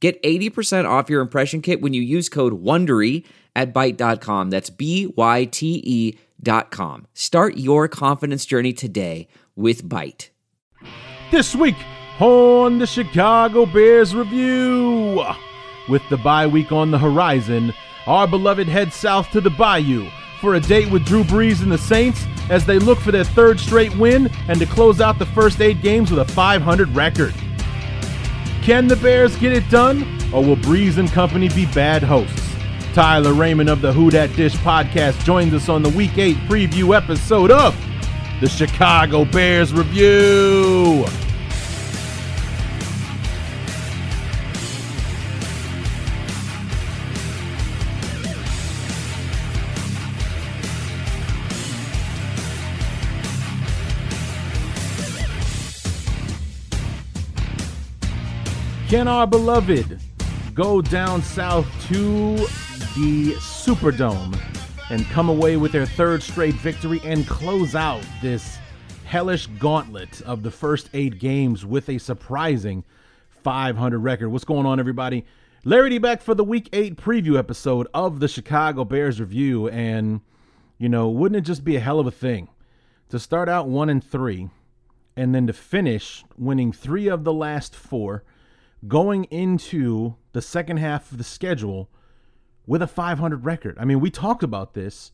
Get 80% off your impression kit when you use code WONDERY at Byte.com. That's B-Y-T-E dot com. Start your confidence journey today with Byte. This week on the Chicago Bears Review. With the bye week on the horizon, our beloved head south to the Bayou for a date with Drew Brees and the Saints as they look for their third straight win and to close out the first eight games with a 500 record. Can the Bears get it done, or will Brees and company be bad hosts? Tyler Raymond of the Who Dat Dish podcast joins us on the Week 8 preview episode of the Chicago Bears Review. Can our beloved go down south to the Superdome and come away with their third straight victory and close out this hellish gauntlet of the first eight games with a surprising 500 record? What's going on, everybody? Larry D back for the Week 8 preview episode of the Chicago Bears Review. And, you know, wouldn't it just be a hell of a thing to start out 1 and 3 and then to finish winning three of the last four? Going into the second half of the schedule with a 500 record. I mean, we talked about this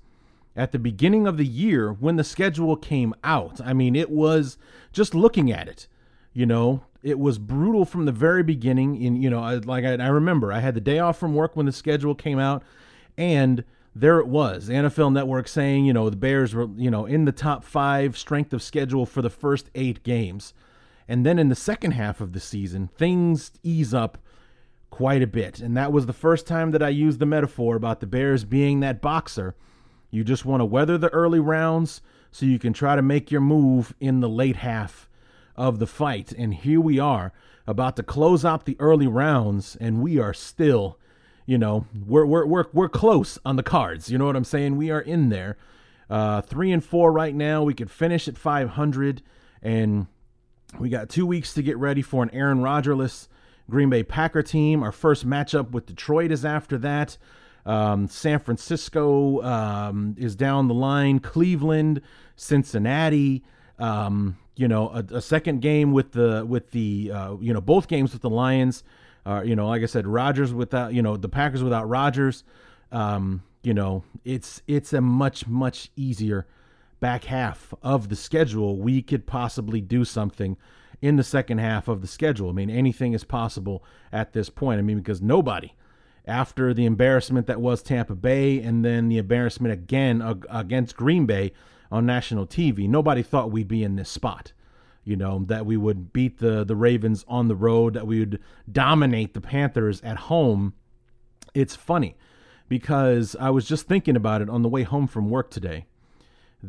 at the beginning of the year when the schedule came out. I mean, it was just looking at it, you know, it was brutal from the very beginning. In you know, I, like I, I remember, I had the day off from work when the schedule came out, and there it was. NFL Network saying, you know, the Bears were, you know, in the top five strength of schedule for the first eight games. And then in the second half of the season, things ease up quite a bit. And that was the first time that I used the metaphor about the Bears being that boxer. You just want to weather the early rounds so you can try to make your move in the late half of the fight. And here we are about to close out the early rounds, and we are still, you know, we're we're we're we're close on the cards. You know what I'm saying? We are in there. Uh, three and four right now. We could finish at 500, and we got two weeks to get ready for an Aaron Rodgerless Green Bay Packer team. Our first matchup with Detroit is after that. Um, San Francisco um, is down the line. Cleveland, Cincinnati. Um, you know, a, a, second game with the with the uh, you know both games with the Lions. Uh, you know, like I said, Rodgers without you know the Packers without Rodgers. Um, you know, it's it's a much much easier back half of the schedule, we could possibly do something in the second half of the schedule. I mean, anything is possible at this point. I mean, because nobody, after the embarrassment that was Tampa Bay and then the embarrassment again against Green Bay on national TV, nobody thought we'd be in this spot. You know, that we would beat the, the Ravens on the road, that we would dominate the Panthers at home. It's funny because I was just thinking about it on the way home from work today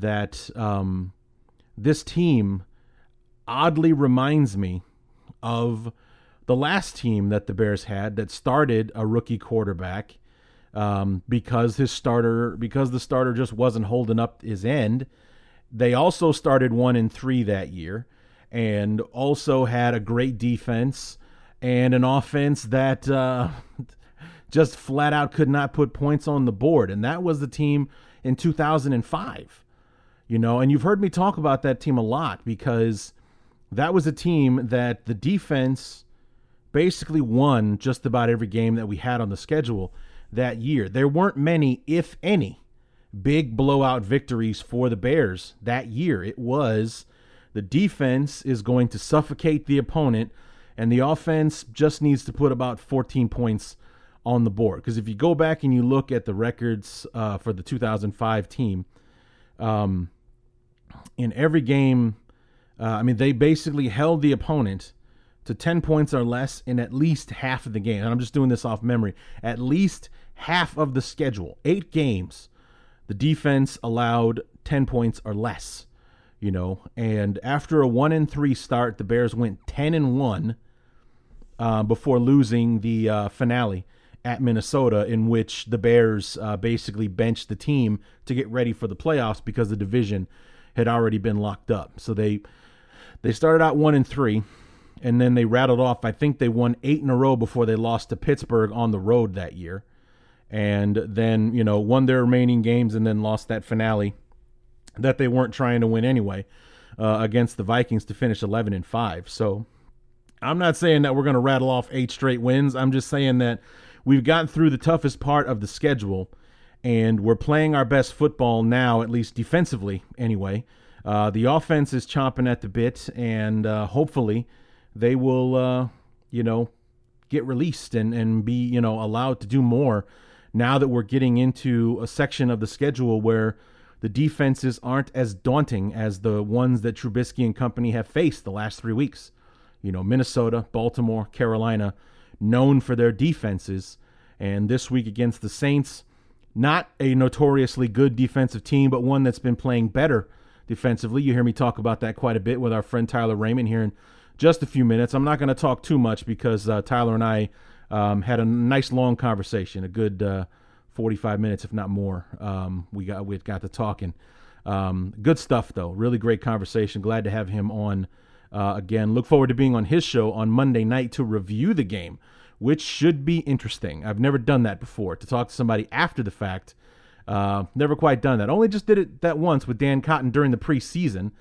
that um, this team oddly reminds me of the last team that the Bears had that started a rookie quarterback um, because his starter because the starter just wasn't holding up his end. They also started one and three that year, and also had a great defense and an offense that uh, just flat out could not put points on the board. And that was the team in 2005 you know, and you've heard me talk about that team a lot because that was a team that the defense basically won just about every game that we had on the schedule that year. There weren't many, if any, big blowout victories for the Bears that year. It was the defense is going to suffocate the opponent, and the offense just needs to put about 14 points on the board. Because if you go back and you look at the records uh, for the 2005 team, um, in every game, uh, I mean, they basically held the opponent to 10 points or less in at least half of the game. And I'm just doing this off memory. At least half of the schedule, eight games, the defense allowed 10 points or less. You know, and after a one and three start, the Bears went 10 and one uh, before losing the uh, finale at Minnesota, in which the Bears uh, basically benched the team to get ready for the playoffs because the division had already been locked up. So they they started out one and three, and then they rattled off. I think they won eight in a row before they lost to Pittsburgh on the road that year, and then you know won their remaining games and then lost that finale that they weren't trying to win anyway uh, against the Vikings to finish 11 and five. So I'm not saying that we're going to rattle off eight straight wins. I'm just saying that we've gotten through the toughest part of the schedule and we're playing our best football now, at least defensively anyway. Uh, the offense is chomping at the bit, and uh, hopefully they will, uh, you know, get released and, and be, you know, allowed to do more now that we're getting into a section of the schedule where the defenses aren't as daunting as the ones that Trubisky and company have faced the last three weeks. You know, Minnesota, Baltimore, Carolina, known for their defenses. And this week against the Saints, not a notoriously good defensive team, but one that's been playing better defensively. You hear me talk about that quite a bit with our friend Tyler Raymond here in just a few minutes. I'm not going to talk too much because uh, Tyler and I um, had a nice long conversation, a good uh, 45 minutes, if not more. Um, we got we got to talking. Um, good stuff though. Really great conversation. Glad to have him on uh, again. Look forward to being on his show on Monday night to review the game which should be interesting. I've never done that before to talk to somebody after the fact. Uh, never quite done that. Only just did it that once with Dan Cotton during the preseason,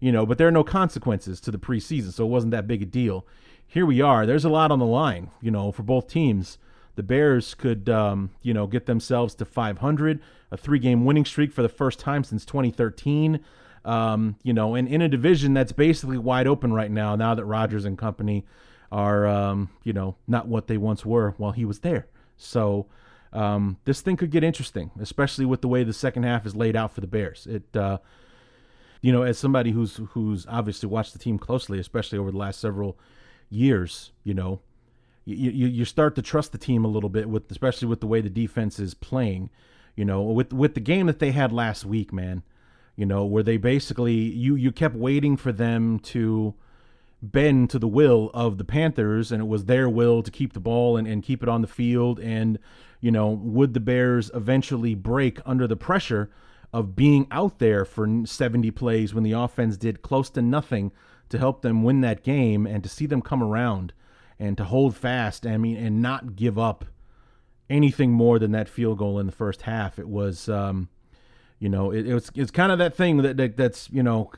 you know, but there are no consequences to the preseason, so it wasn't that big a deal. Here we are. There's a lot on the line, you know, for both teams. The Bears could, um, you know, get themselves to 500, a three-game winning streak for the first time since 2013. Um, you know, and in a division that's basically wide open right now. Now that Rodgers and company are um, you know not what they once were while he was there. So um, this thing could get interesting, especially with the way the second half is laid out for the Bears. It uh, you know as somebody who's who's obviously watched the team closely, especially over the last several years, you know. You, you, you start to trust the team a little bit with especially with the way the defense is playing, you know, with with the game that they had last week, man, you know, where they basically you you kept waiting for them to bend to the will of the Panthers, and it was their will to keep the ball and, and keep it on the field. And, you know, would the Bears eventually break under the pressure of being out there for 70 plays when the offense did close to nothing to help them win that game and to see them come around and to hold fast, I mean, and not give up anything more than that field goal in the first half? It was, um, you know, it, it was it's kind of that thing that, that that's you know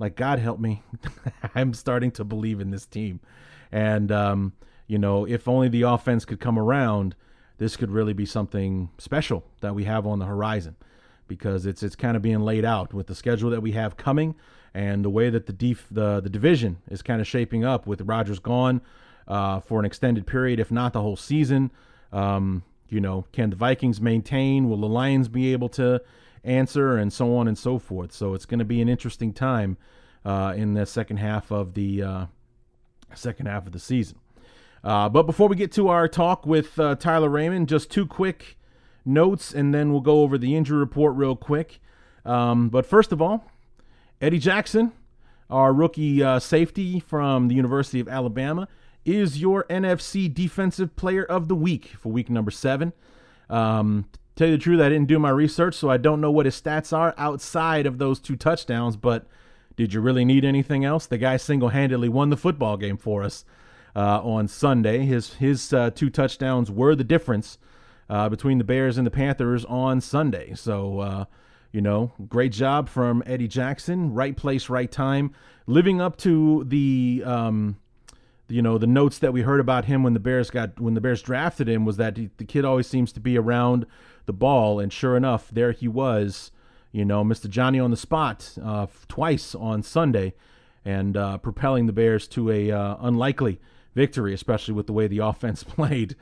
like God help me, I'm starting to believe in this team, and um, you know, if only the offense could come around, this could really be something special that we have on the horizon, because it's it's kind of being laid out with the schedule that we have coming and the way that the def- the the division is kind of shaping up with Rodgers gone uh, for an extended period, if not the whole season. Um, you know, can the Vikings maintain? Will the Lions be able to answer, and so on and so forth. So it's going to be an interesting time uh, in the second half of the uh, second half of the season. Uh, but before we get to our talk with uh, Tyler Raymond, just two quick notes, and then we'll go over the injury report real quick. Um, but first of all, Eddie Jackson, our rookie uh, safety from the University of Alabama, is your NFC Defensive Player of the Week for week number seven. Um, Tell you the truth, I didn't do my research, so I don't know what his stats are outside of those two touchdowns. But did you really need anything else? The guy single-handedly won the football game for us uh, on Sunday. His his uh, two touchdowns were the difference uh, between the Bears and the Panthers on Sunday. So uh, you know, great job from Eddie Jackson. Right place, right time, living up to the um, you know the notes that we heard about him when the Bears got when the Bears drafted him was that he, the kid always seems to be around the ball, and sure enough, there he was, you know, Mr. Johnny on the spot uh, twice on Sunday, and uh, propelling the Bears to a uh, unlikely victory, especially with the way the offense played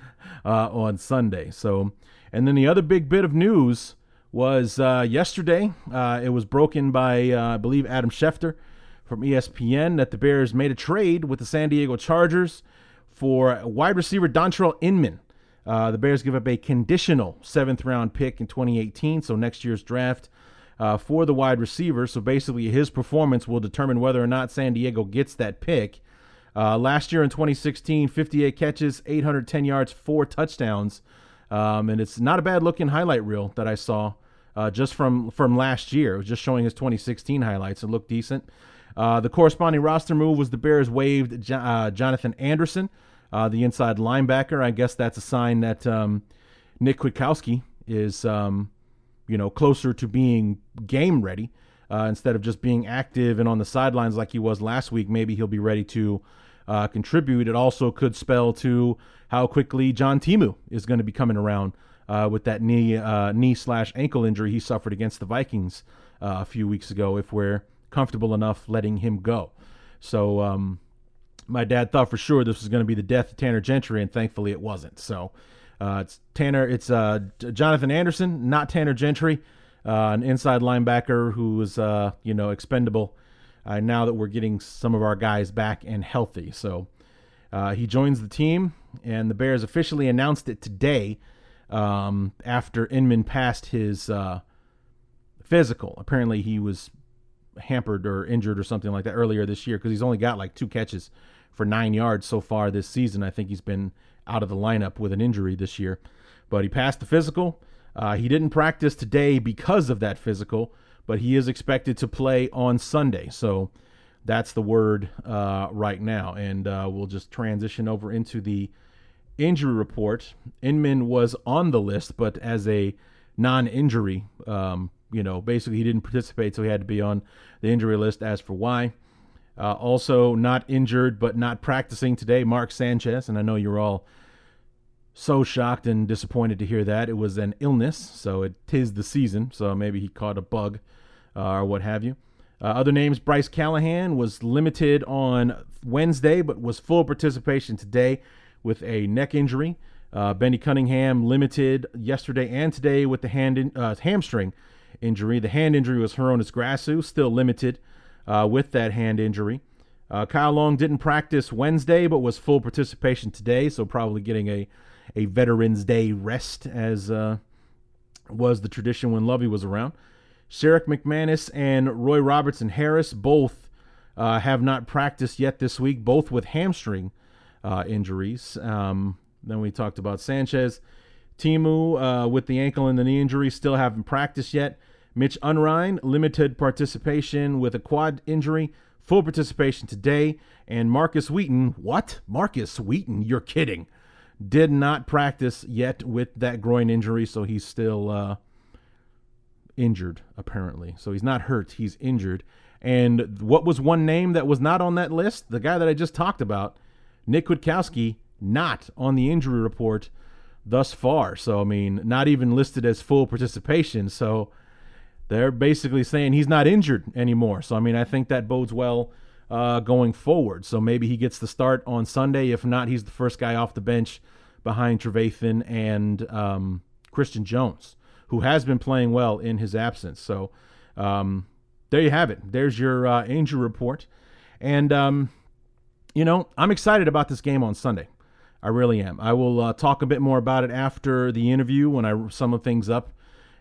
uh, on Sunday. So, and then the other big bit of news was uh, yesterday. Uh, it was broken by I believe Adam Schefter from ESPN that the Bears made a trade with the San Diego Chargers for wide receiver Dontrelle Inman. Uh, the Bears give up a conditional seventh round pick in 2018, so next year's draft, uh, for the wide receiver. So basically, his performance will determine whether or not San Diego gets that pick. Uh, last year in 2016, 58 catches, 810 yards, four touchdowns. Um, and it's not a bad looking highlight reel that I saw uh, just from, from last year. It was just showing his 2016 highlights. It looked decent. Uh, the corresponding roster move was the Bears waived uh, Jonathan Anderson uh, the inside linebacker. I guess that's a sign that um, Nick Kwiatkowski is, um, you know, closer to being game ready uh, instead of just being active and on the sidelines like he was last week. Maybe he'll be ready to uh, contribute. It also could spell to how quickly John Timu is going to be coming around uh, with that knee uh, knee slash ankle injury he suffered against the Vikings uh, a few weeks ago. If we're comfortable enough letting him go, so. Um, my dad thought for sure this was going to be the death of Tanner Gentry, and thankfully it wasn't. So uh, it's Tanner, it's uh, Jonathan Anderson, not Tanner Gentry, uh, an inside linebacker who was uh, you know expendable. Uh, now that we're getting some of our guys back and healthy, so uh, he joins the team, and the Bears officially announced it today um, after Inman passed his physical. Apparently, he was hampered or injured or something like that earlier this year because he's only got like two catches for nine yards so far this season. I think he's been out of the lineup with an injury this year, but he passed the physical. Uh, he didn't practice today because of that physical, but he is expected to play on Sunday. So that's the word uh, right now. And uh, we'll just transition over into the injury report. Inman was on the list, but as a non injury, um, you know, basically he didn't participate, so he had to be on the injury list. As for why, uh, also, not injured but not practicing today, Mark Sanchez. And I know you're all so shocked and disappointed to hear that. It was an illness, so it tis the season. So maybe he caught a bug uh, or what have you. Uh, other names Bryce Callahan was limited on Wednesday but was full participation today with a neck injury. Uh, Benny Cunningham limited yesterday and today with the hand in, uh, hamstring injury. The hand injury was Hroniss Grasu, still limited uh, with that hand injury. Uh, Kyle Long didn't practice Wednesday, but was full participation today, so probably getting a, a Veterans Day rest, as uh, was the tradition when Lovie was around. Sherrick McManis and Roy Robertson Harris both uh, have not practiced yet this week, both with hamstring uh, injuries. Um, then we talked about Sanchez. Timu uh, with the ankle and the knee injury still haven't practiced yet. Mitch Unrein, limited participation with a quad injury, full participation today. And Markus Wheaton, what? Markus Wheaton? You're kidding. Did not practice yet with that groin injury, so he's still uh, injured, apparently. So he's not hurt, he's injured. And what was one name that was not on that list? The guy that I just talked about, Nick Kwiatkowski, not on the injury report thus far. So, I mean, not even listed as full participation. So, they're basically saying he's not injured anymore. So I mean, I think that bodes well uh, going forward. So maybe he gets the start on Sunday. If not, he's the first guy off the bench behind Trevathan and um, Christian Jones, who has been playing well in his absence. So um, there you have it. There's your uh, injury report. And um, you know, I'm excited about this game on Sunday. I really am. I will uh, talk a bit more about it after the interview when I sum things up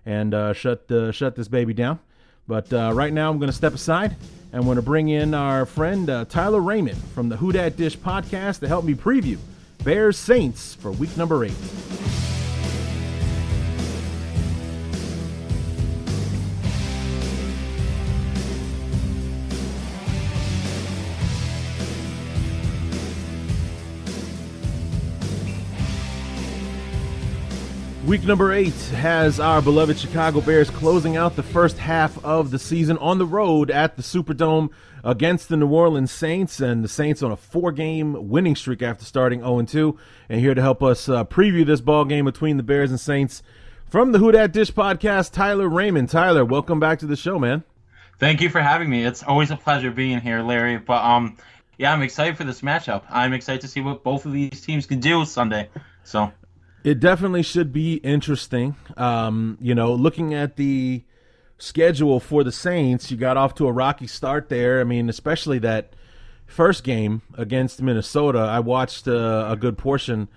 and uh, shut shut this baby down. But uh, right now, I'm going to step aside and going to bring in our friend uh, Tyler Raymond from the Who Dat Dish podcast to help me preview Bears Saints for week number eight. Week number eight has our beloved Chicago Bears closing out the first half of the season on the road at the Superdome against the New Orleans Saints, and the Saints on a four-game winning streak after starting 0-2. And here to help us uh, preview this ball game between the Bears and Saints from the Who Dat Dish podcast, Tyler Raymond. Tyler, welcome back to the show, man. Thank you for having me. It's always a pleasure being here, Larry. But um, yeah, I'm excited for this matchup. I'm excited to see what both of these teams can do Sunday. So it definitely should be interesting. Um, you know, looking at the schedule for the Saints. You got off to a rocky start there. I mean, especially that first game against Minnesota. I watched uh, a good portion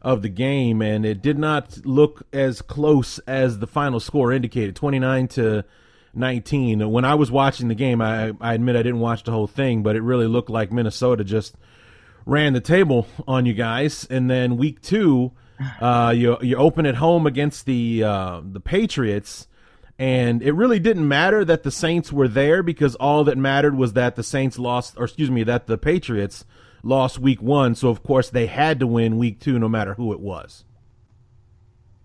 of the game, and it did not look as close as the final score indicated 29 to 19. When I was watching the game, I, I admit I didn't watch the whole thing, but it really looked like Minnesota just ran the table on you guys. And then week two, uh, you you open at home against the uh, the Patriots, and it really didn't matter that the Saints were there because all that mattered was that the Saints lost, or excuse me, that the Patriots lost week one. So of course they had to win week two, no matter who it was.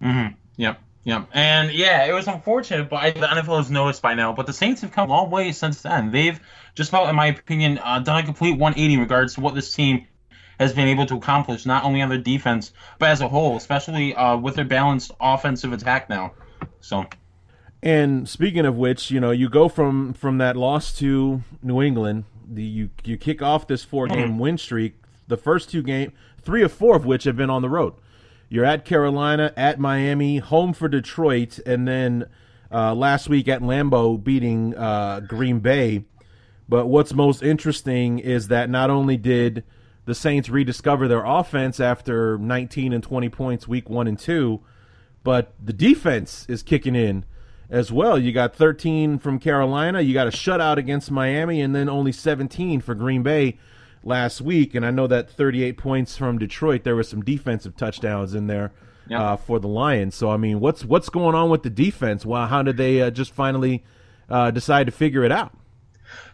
Mm-hmm. Yep. Yep. And yeah, it was unfortunate, but the NFL has noticed by now. But the Saints have come a long way since then. They've just about, in my opinion, uh, done a complete 180 in regards to what this team has been able to accomplish, not only on their defense, but as a whole, especially uh, with their balanced offensive attack now. So. And speaking of which, you know, you go from from that loss to New England, the you you kick off this four game mm-hmm. win streak. The first two game, three or four of which have been on the road. You're at Carolina, at Miami, home for Detroit, and then uh, last week at Lambeau beating uh, Green Bay. But what's most interesting is that not only did the Saints rediscover their offense after 19 and 20 points week one and two, but the defense is kicking in as well. You got 13 from Carolina, you got a shutout against Miami, and then only 17 for Green Bay last week, and I know that 38 points from Detroit. There were some defensive touchdowns in there yep. uh, for the Lions. So I mean, what's what's going on with the defense? Well, how did they uh, just finally uh, decide to figure it out?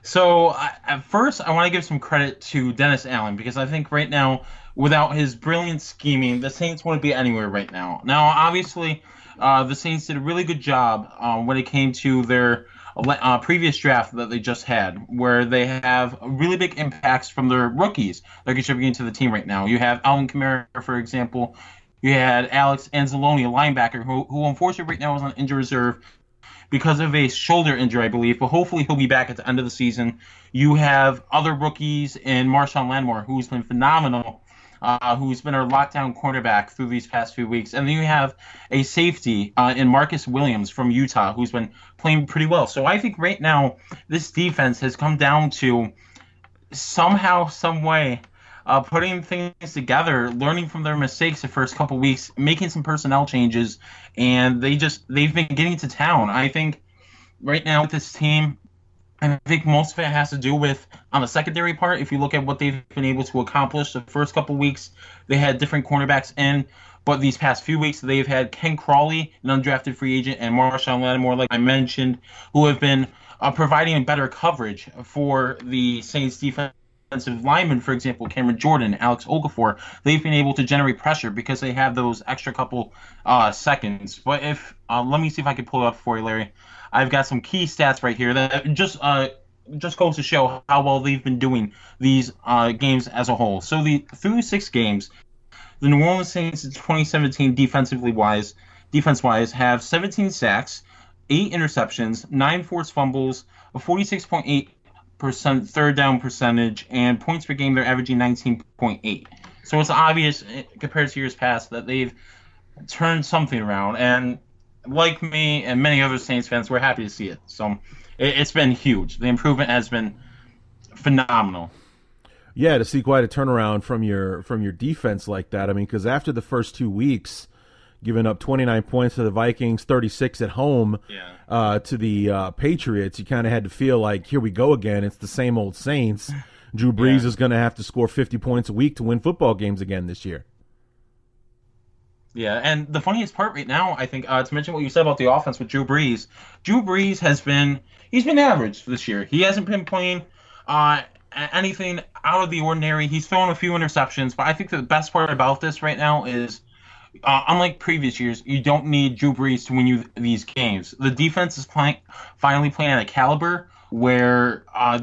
So at first, I want to give some credit to Dennis Allen because I think right now, without his brilliant scheming, the Saints wouldn't be anywhere right now. Now, obviously, uh, the Saints did a really good job um, when it came to their uh, previous draft that they just had, where they have really big impacts from their rookies that are contributing to the team right now. You have Alvin Kamara, for example. You had Alex Anzalone, a linebacker, who, who unfortunately right now is on injured reserve because of a shoulder injury, I believe. But hopefully he'll be back at the end of the season. You have other rookies in Marshon Lattimore, who's been phenomenal uh, who's been our lockdown cornerback through these past few weeks. And then you have a safety uh, in Marcus Williams from Utah, who's been playing pretty well. So I think right now this defense has come down to somehow, some way, uh, putting things together, learning from their mistakes the first couple weeks, making some personnel changes, and they just they've been getting to town. I think right now with this team, I think most of it has to do with on the secondary part. If you look at what they've been able to accomplish the first couple weeks, they had different cornerbacks in, but these past few weeks they've had Ken Crawley, an undrafted free agent, and Marshon Lattimore, like I mentioned, who have been uh, providing better coverage for the Saints defense defensive linemen, for example, Cameron Jordan, Alex Okafor, they've been able to generate pressure because they have those extra couple uh, seconds. But if uh, let me see if I can pull it up for you, Larry. I've got some key stats right here that just uh, just goes to show how well they've been doing these uh, games as a whole. So the through six games, the New Orleans Saints in 2017 defensively wise, defense wise, have 17 sacks, eight interceptions, nine forced fumbles, a 46.8 percent third down percentage, and points per game they're averaging 19.8. So it's obvious eh, compared to years past that they've turned something around, and like me and many other Saints fans, we're happy to see it. So it, has been huge. The improvement has been phenomenal. Yeah, to see quite a turnaround from your from your defense like that. I mean, because after the first two weeks, giving up 29 points to the Vikings, 36 at home yeah. uh, to the uh, Patriots, you kind of had to feel like, here we go again. It's the same old Saints. Drew Brees yeah. is going to have to score 50 points a week to win football games again this year. Yeah, and the funniest part right now, I think, uh, to mention what you said about the offense with Drew Brees. Drew Brees has been he's been average this year. He hasn't been playing uh, anything out of the ordinary. He's thrown a few interceptions, but I think the best part about this right now is, uh, unlike previous years, you don't need Drew Brees to win you these games. The defense is playing finally playing at a caliber where, uh,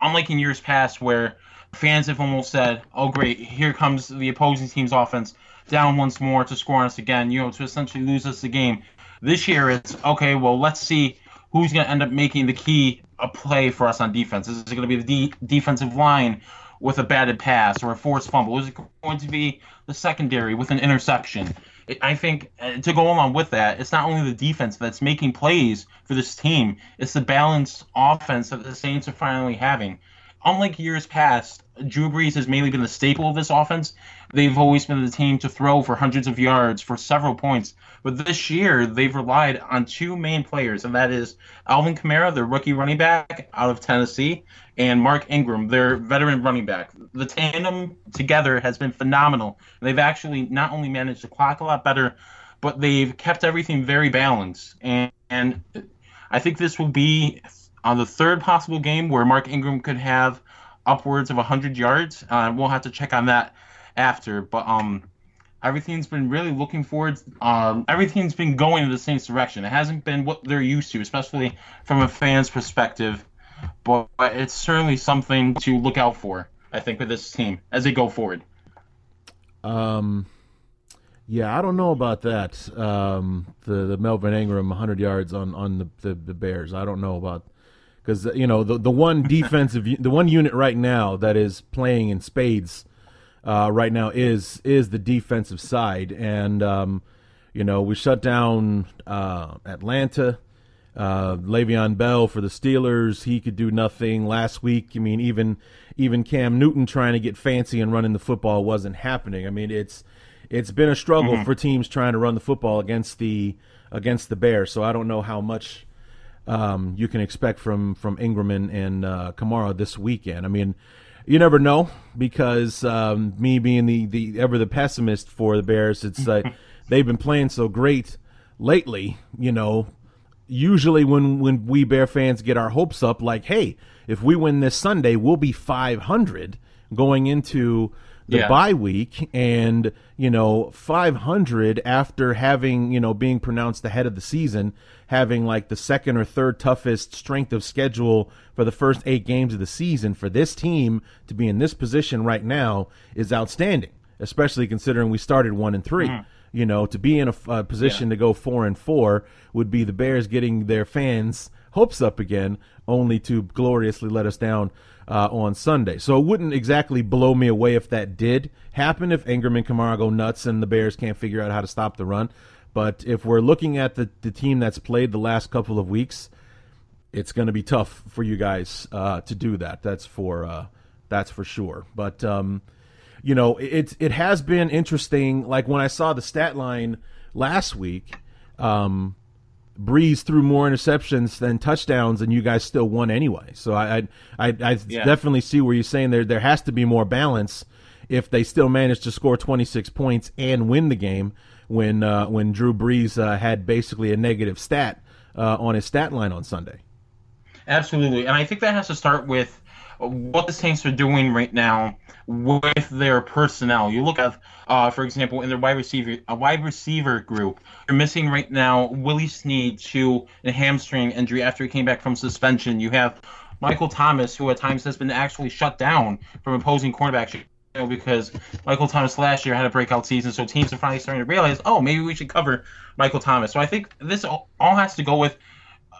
unlike in years past, where fans have almost said, "Oh, great, here comes the opposing team's offense." down once more to score on us again, you know, to essentially lose us the game. This year it's okay, well, let's see who's going to end up making the key a play for us on defense. Is it going to be the de- defensive line with a batted pass or a forced fumble? Is it going to be the secondary with an interception? I think uh, to go along with that, it's not only the defense that's making plays for this team, it's the balanced offense that the Saints are finally having. Unlike years past, Drew Brees has mainly been the staple of this offense. They've always been the team to throw for hundreds of yards for several points. But this year, they've relied on two main players, and that is Alvin Kamara, their rookie running back out of Tennessee, and Mark Ingram, their veteran running back. The tandem together has been phenomenal. They've actually not only managed to clock a lot better, but they've kept everything very balanced. And, and I think this will be on the third possible game where Mark Ingram could have upwards of 100 yards. Uh, we'll have to check on that after. But um, everything's been really looking forward. Um, everything's been going in the same direction. It hasn't been what they're used to, especially from a fan's perspective. But it's certainly something to look out for. I think with this team as they go forward. Um, yeah, I don't know about that. Um, the the Melvin Ingram 100 yards on on the the, the Bears. I don't know about because you know the the one defensive the one unit right now that is playing in spades uh, right now is is the defensive side, and um, you know we shut down uh, Atlanta. Uh, Le'Veon Bell for the Steelers, he could do nothing last week. I mean, even even Cam Newton trying to get fancy and running the football wasn't happening. I mean, it's it's been a struggle mm-hmm. for teams trying to run the football against the against the Bears. So I don't know how much um, you can expect from from Ingram and, and uh, Kamara this weekend. I mean, you never know because um, me being the, the ever the pessimist for the Bears, it's like they've been playing so great lately. You know, usually when when we Bear fans get our hopes up, like, hey, if we win this Sunday, we'll be 500 going into the yeah. bye week and you know 500 after having you know being pronounced the head of the season having like the second or third toughest strength of schedule for the first 8 games of the season for this team to be in this position right now is outstanding especially considering we started 1 and 3 mm. you know to be in a, a position yeah. to go 4 and 4 would be the bears getting their fans hopes up again only to gloriously let us down uh, on Sunday. So it wouldn't exactly blow me away if that did happen, if Ingram and Kamara go nuts and the Bears can't figure out how to stop the run. But if we're looking at the, the team that's played the last couple of weeks, it's going to be tough for you guys uh, to do that. That's for uh, that's for sure. But um, you know, it it has been interesting. Like when I saw the stat line last week, um, Brees threw more interceptions than touchdowns, and you guys still won anyway. So I I, I, I yeah. definitely see where you're saying there there has to be more balance if they still manage to score 26 points and win the game when uh, when Drew Brees uh, had basically a negative stat uh, on his stat line on Sunday. Absolutely, and I think that has to start with what the Saints are doing right now with their personnel. You look at, uh, for example, in their wide receiver, a wide receiver group, you're missing right now Willie Snead to a hamstring injury after he came back from suspension. You have Michael Thomas, who at times has been actually shut down from opposing cornerbacks because Michael Thomas last year had a breakout season, so teams are finally starting to realize, oh, maybe we should cover Michael Thomas. So I think this all has to go with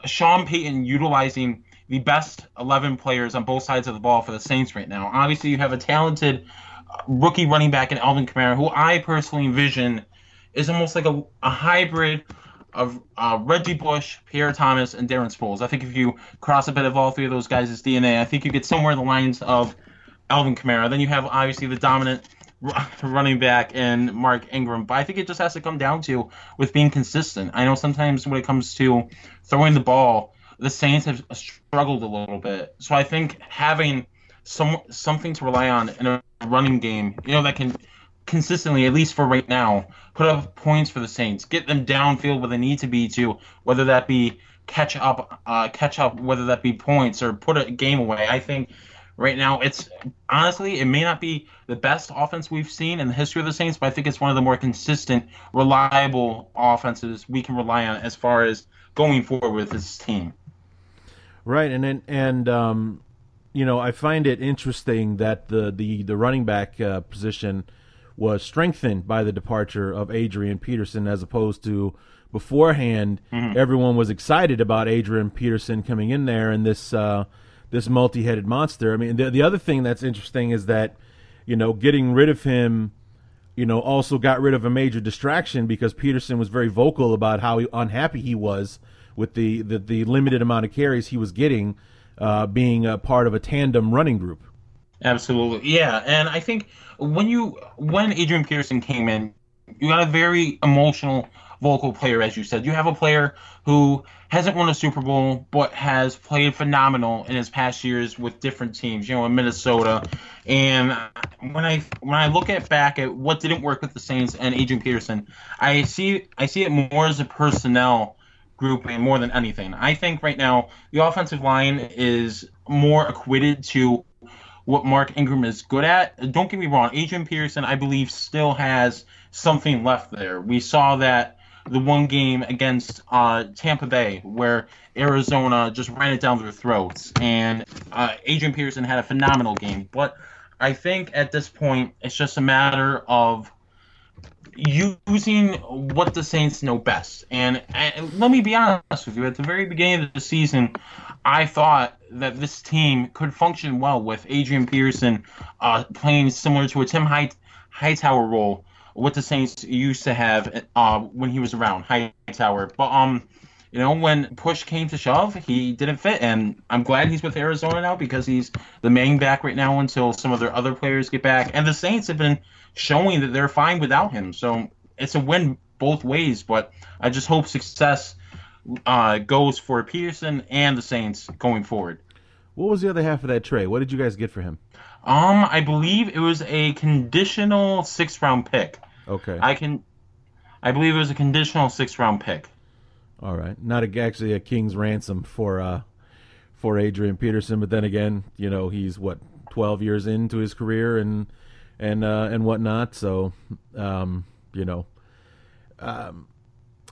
Sean Payton utilizing the best 11 players on both sides of the ball for the Saints right now. Obviously, you have a talented uh, rookie running back in Alvin Kamara, who I personally envision is almost like a, a hybrid of uh, Reggie Bush, Pierre Thomas, and Darren Sproles. I think if you cross a bit of all three of those guys' DNA, I think you get somewhere in the lines of Alvin Kamara. Then you have obviously the dominant running back in Mark Ingram. But I think it just has to come down to with being consistent. I know sometimes when it comes to throwing the ball, the Saints have struggled a little bit. So I think having some something to rely on in a running game, you know, that can consistently, at least for right now, put up points for the Saints, get them downfield where they need to be to, whether that be catch up, uh, catch up, whether that be points or put a game away. I think right now it's honestly it may not be the best offense we've seen in the history of the Saints, but I think it's one of the more consistent, reliable offenses we can rely on as far as going forward with this team. Right, and and, and um, you know, I find it interesting that the the the running back uh, position was strengthened by the departure of Adrian Peterson, as opposed to beforehand. Mm-hmm. Everyone was excited about Adrian Peterson coming in there and this uh, this multi-headed monster. I mean, the the other thing that's interesting is that you know getting rid of him you know, also got rid of a major distraction because Peterson was very vocal about how unhappy he was with the, the, the limited amount of carries he was getting, uh, being a part of a tandem running group. Absolutely, yeah, and I think when you when Adrian Peterson came in, you got a very emotional vocal player, as you said. You have a player who hasn't won a Super Bowl, but has played phenomenal in his past years with different teams, you know, in Minnesota. And when I when I look at back at what didn't work with the Saints and Adrian Peterson, I see I see it more as a personnel grouping more than anything. I think right now the offensive line is more acquitted to what Mark Ingram is good at. Don't get me wrong, Adrian Peterson, I believe, still has something left there. We saw that the one game against uh, Tampa Bay where Arizona just ran it down their throats, and uh, Adrian Peterson had a phenomenal game. But I think at this point, it's just a matter of using what the Saints know best. And, and let me be honest with you, at the very beginning of the season, I thought that this team could function well with Adrian Peterson uh, playing similar to a Tim High- Hightower role, what the Saints used to have uh, when he was around Hightower. But um, you know, when push came to shove, he didn't fit, and I'm glad he's with Arizona now because he's the main back right now until some of their other players get back. And the Saints have been showing that they're fine without him, so it's a win both ways. But I just hope success uh, goes for Peterson and the Saints going forward. What was the other half of that trade? What did you guys get for him? Um, I believe it was a conditional six round pick. Okay. I can, I believe it was a conditional six round pick. All right, not a, actually a king's ransom for uh, for Adrian Peterson, but then again, you know he's what twelve years into his career and and uh, and whatnot. So, um, you know, um,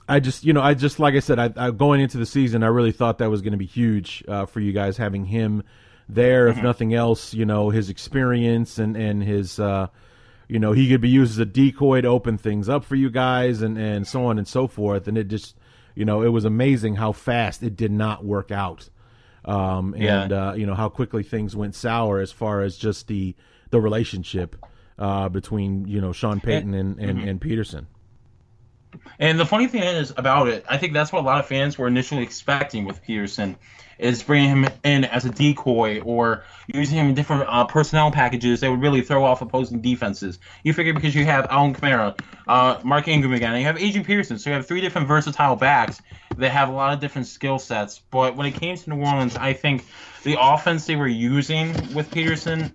I just, you know, I just like I said, I, I going into the season, I really thought that was going to be huge uh, for you guys having him there. Mm-hmm. If nothing else, you know, his experience and and his, uh, you know, he could be used as a decoy to open things up for you guys and and so on and so forth. And it just, you know, it was amazing how fast it did not work out. Um, and yeah. uh, you know how quickly things went sour as far as just the the relationship uh, between you know Sean Payton and and, mm-hmm. and Peterson. And the funny thing is about it, I think that's what a lot of fans were initially expecting with Peterson, is bringing him in as a decoy or using him in different uh, personnel packages that would really throw off opposing defenses. You figure because you have Alvin Kamara, uh, Mark Ingram again, and you have Adrian Peterson, so you have three different versatile backs that have a lot of different skill sets. But when it came to New Orleans, I think the offense they were using with Peterson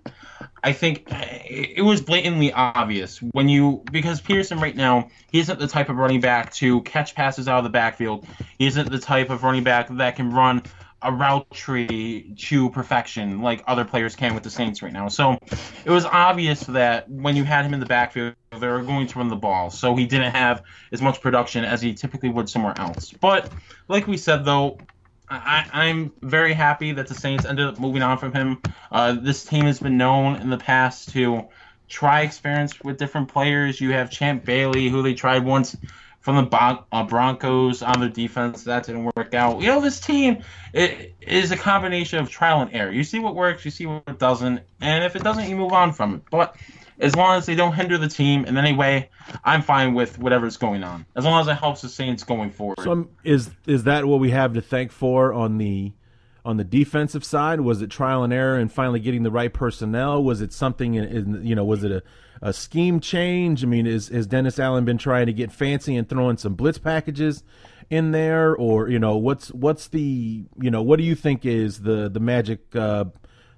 I think it was blatantly obvious when you because Peterson right now he isn't the type of running back to catch passes out of the backfield. He isn't the type of running back that can run a route tree to perfection like other players can with the Saints right now. So it was obvious that when you had him in the backfield, they were going to run the ball. So he didn't have as much production as he typically would somewhere else. But like we said though, I, am very happy that the Saints ended up moving on from him. Uh, this team has been known in the past to try experience with different players. You have Champ Bailey, who they tried once from the uh, Broncos on their defense. That didn't work out. You know, this team it is a combination of trial and error. You see what works, you see what doesn't, and if it doesn't, you move on from it. But as long as they don't hinder the team in any way, I'm fine with whatever's going on. As long as it helps the Saints going forward. So um, is is that what we have to thank for on the on the defensive side? Was it trial and error and finally getting the right personnel? Was it something in, in you know was it a, a scheme change? I mean, is has Dennis Allen been trying to get fancy and throwing some blitz packages in there, or you know what's what's the you know what do you think is the the magic uh,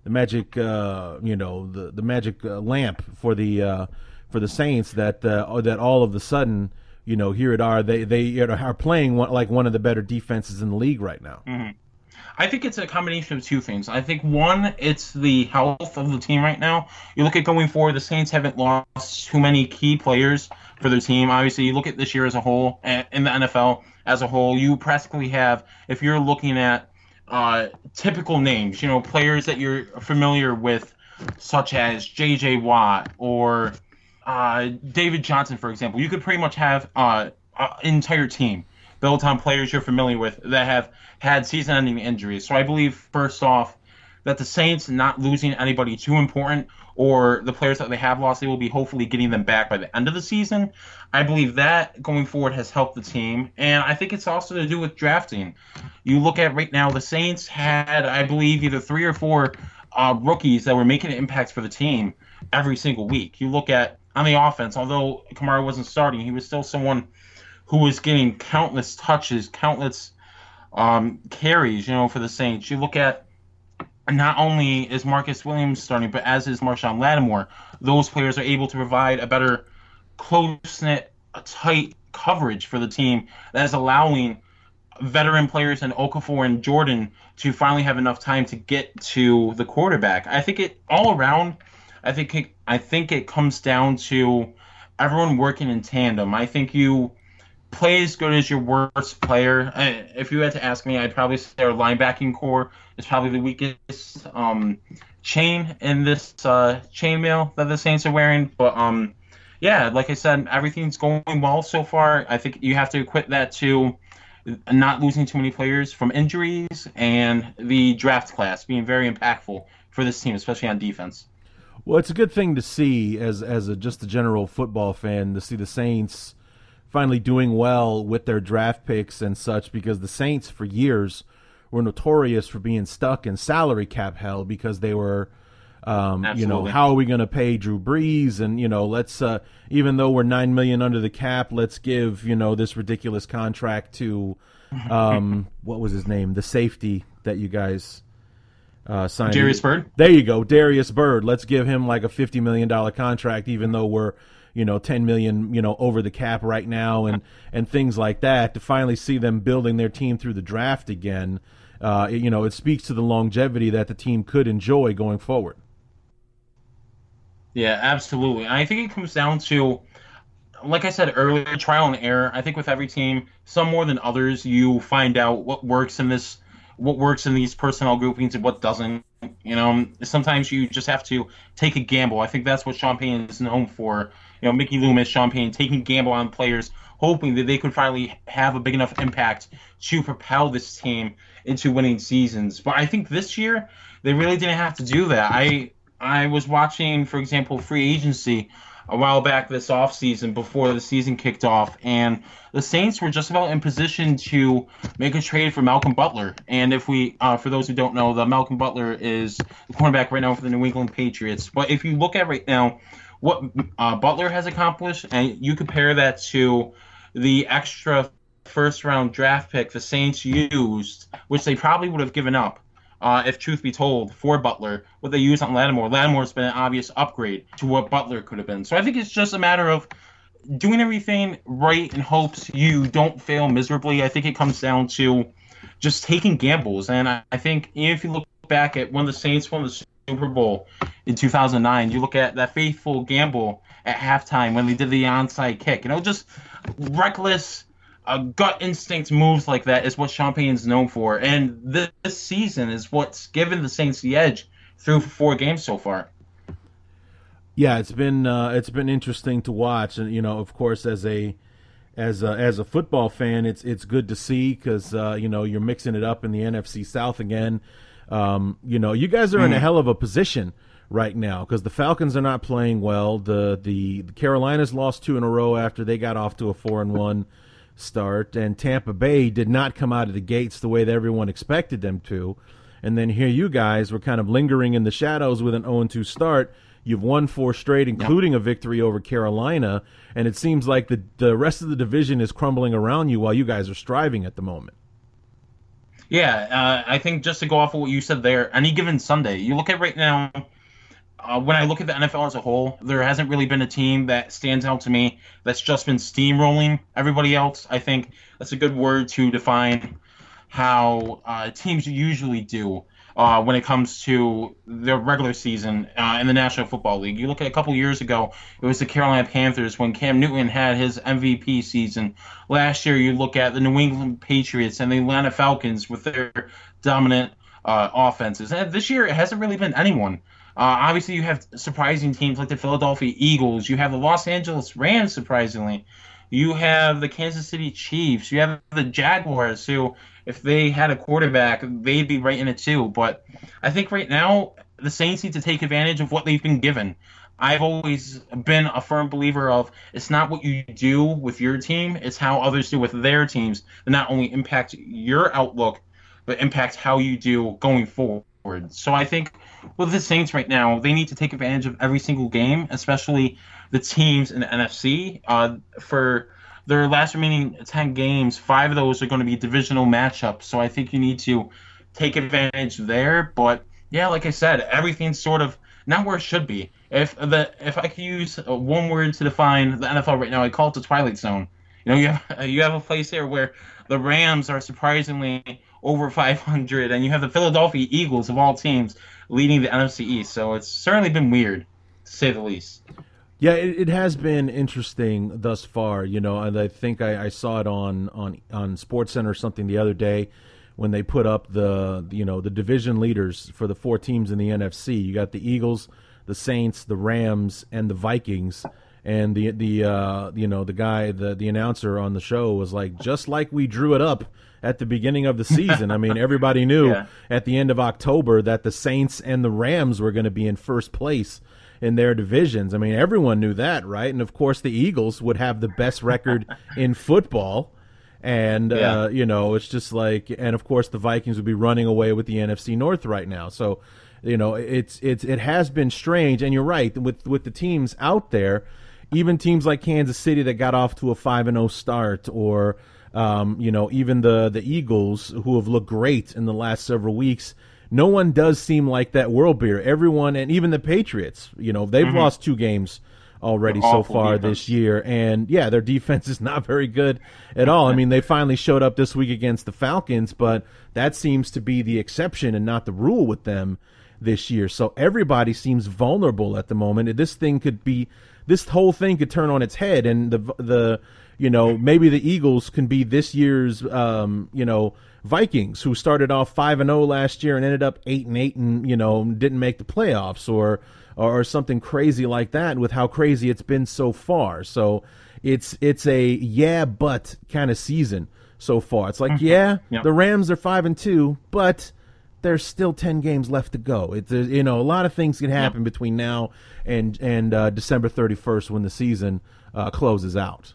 the magic uh, you know the the magic uh, lamp for the uh, for the Saints that uh, that all of a sudden you know here it are they they are playing one, like one of the better defenses in the league right now. Mm-hmm. I think it's a combination of two things. I think one, it's the health of the team right now. You look at going forward, the Saints haven't lost too many key players for their team. Obviously, you look at this year as a whole, in the NFL as a whole, you practically have, if you're looking at uh, typical names, you know, players that you're familiar with, such as J.J. Watt or uh, David Johnson, for example. You could pretty much have uh, an entire team built on players you're familiar with that have had season-ending injuries. So I believe, first off, that the Saints not losing anybody too important or the players that they have lost, they will be hopefully getting them back by the end of the season. I believe that going forward has helped the team, and I think it's also to do with drafting. You look at right now, the Saints had, I believe, either three or four uh, rookies that were making an impact for the team every single week. You look at on the offense, although Kamara wasn't starting, he was still someone who was getting countless touches, countless um, carries, you know, for the Saints. You look at not only is Marcus Williams starting, but as is Marshon Lattimore. Those players are able to provide a better close knit, tight coverage for the team that is allowing veteran players in Okafor and Jordan to finally have enough time to get to the quarterback. I think it all around. I think it, I think it comes down to everyone working in tandem. I think you play as good as your worst player. if you had to ask me, I'd probably say our linebacking core is probably the weakest um, chain in this uh, chainmail that the Saints are wearing. But um, yeah, like I said, everything's going well so far. I think you have to equate that to not losing too many players from injuries and the draft class being very impactful for this team, especially on defense. Well, it's a good thing to see as as a, just a general football fan to see the Saints finally doing well with their draft picks and such because the Saints for years were notorious for being stuck in salary cap hell because they were um, you know how are we going to pay Drew Brees? And you know let's uh, even though we're 9 million under the cap let's give you know this ridiculous contract to um, what was his name? The safety that you guys uh, signed. Jairus Byrd there you go Darius Bird. let's give him like a 50 million dollar contract even though we're you know 10 million you know over the cap right now and and things like that to finally see them building their team through the draft again uh, it, you know it speaks to the longevity that the team could enjoy going forward. Yeah absolutely. I think it comes down to like i said earlier trial and error. I think with every team some more than others you find out what works in this what works in these personnel groupings and what doesn't. You know sometimes you just have to take a gamble. I think that's what Payton is known for you know, Mickey Loomis, Sean Payton taking gamble on players, hoping that they could finally have a big enough impact to propel this team into winning seasons. But I think this year they really didn't have to do that. I I was watching, for example, free agency a while back this offseason before the season kicked off, and the Saints were just about in position to make a trade for Malcolm Butler. And if we, uh, for those who don't know, the Malcolm Butler is the cornerback right now for the New England Patriots. But if you look at right now, what uh, Butler has accomplished, and you compare that to the extra first round draft pick the Saints used, which they probably would have given up, uh, if truth be told, for Butler, what they used on Lattimore. Lattimore's been an obvious upgrade to what Butler could have been. So I think it's just a matter of doing everything right in hopes you don't fail miserably. I think it comes down to just taking gambles. And I, I think if you look back at when the Saints won the Super Bowl in 2009. You look at that faithful gamble at halftime when they did the onside kick. You know, just reckless, uh, gut instinct moves like that is what Payton's known for. And this, this season is what's given the Saints the edge through four games so far. Yeah, it's been uh, it's been interesting to watch, and you know, of course, as a as a, as a football fan, it's it's good to see because uh, you know you're mixing it up in the NFC South again. Um, you know, you guys are in a mm. hell of a position right now because the Falcons are not playing well. The, the, the Carolinas lost two in a row after they got off to a four and one start, and Tampa Bay did not come out of the gates the way that everyone expected them to. And then here you guys were kind of lingering in the shadows with an 0 2 start. You've won four straight, including a victory over Carolina, and it seems like the the rest of the division is crumbling around you while you guys are striving at the moment. Yeah, uh, I think just to go off of what you said there, any given Sunday, you look at right now. Uh, when I look at the NFL as a whole, there hasn't really been a team that stands out to me that's just been steamrolling everybody else. I think that's a good word to define how uh, teams usually do uh, when it comes to the regular season uh, in the National Football League. You look at a couple years ago, it was the Carolina Panthers when Cam Newton had his MVP season. Last year, you look at the New England Patriots and the Atlanta Falcons with their dominant uh, offenses. And this year, it hasn't really been anyone. Uh, obviously, you have surprising teams like the Philadelphia Eagles. You have the Los Angeles Rams, surprisingly. You have the Kansas City Chiefs. You have the Jaguars, who, if they had a quarterback, they'd be right in it too. But I think right now, the Saints need to take advantage of what they've been given. I've always been a firm believer of it's not what you do with your team, it's how others do with their teams that not only impact your outlook, but impact how you do going forward. So I think with the Saints right now, they need to take advantage of every single game, especially the teams in the NFC. Uh, for their last remaining 10 games, five of those are going to be divisional matchups. So I think you need to take advantage there. But yeah, like I said, everything's sort of not where it should be. If the if I could use uh, one word to define the NFL right now, I call it the twilight zone. You know, you have you have a place here where the Rams are surprisingly over 500, and you have the Philadelphia Eagles of all teams leading the NFC East. So it's certainly been weird, to say the least. Yeah, it, it has been interesting thus far, you know, and I think I, I saw it on on on Sports Center or something the other day when they put up the you know the division leaders for the four teams in the NFC. You got the Eagles, the Saints, the Rams, and the Vikings. And the the uh, you know the guy the the announcer on the show was like just like we drew it up at the beginning of the season. I mean everybody knew yeah. at the end of October that the Saints and the Rams were going to be in first place in their divisions. I mean everyone knew that, right? And of course the Eagles would have the best record in football and yeah. uh, you know it's just like and of course the Vikings would be running away with the NFC North right now. So you know it's it's it has been strange, and you're right with with the teams out there, even teams like Kansas City that got off to a five and zero oh start, or um, you know even the the Eagles who have looked great in the last several weeks. No one does seem like that world beer. Everyone, and even the Patriots, you know, they've mm-hmm. lost two games already so far defense. this year. And yeah, their defense is not very good at all. I mean, they finally showed up this week against the Falcons, but that seems to be the exception and not the rule with them this year. So everybody seems vulnerable at the moment. This thing could be, this whole thing could turn on its head, and the the you know maybe the Eagles can be this year's um, you know Vikings who started off five and zero oh last year and ended up eight and eight and you know didn't make the playoffs or or something crazy like that with how crazy it's been so far. So it's it's a yeah but kind of season so far. It's like mm-hmm. yeah, yep. the Rams are five and two, but there's still ten games left to go. It's you know a lot of things can happen between now and and uh, December 31st when the season uh, closes out.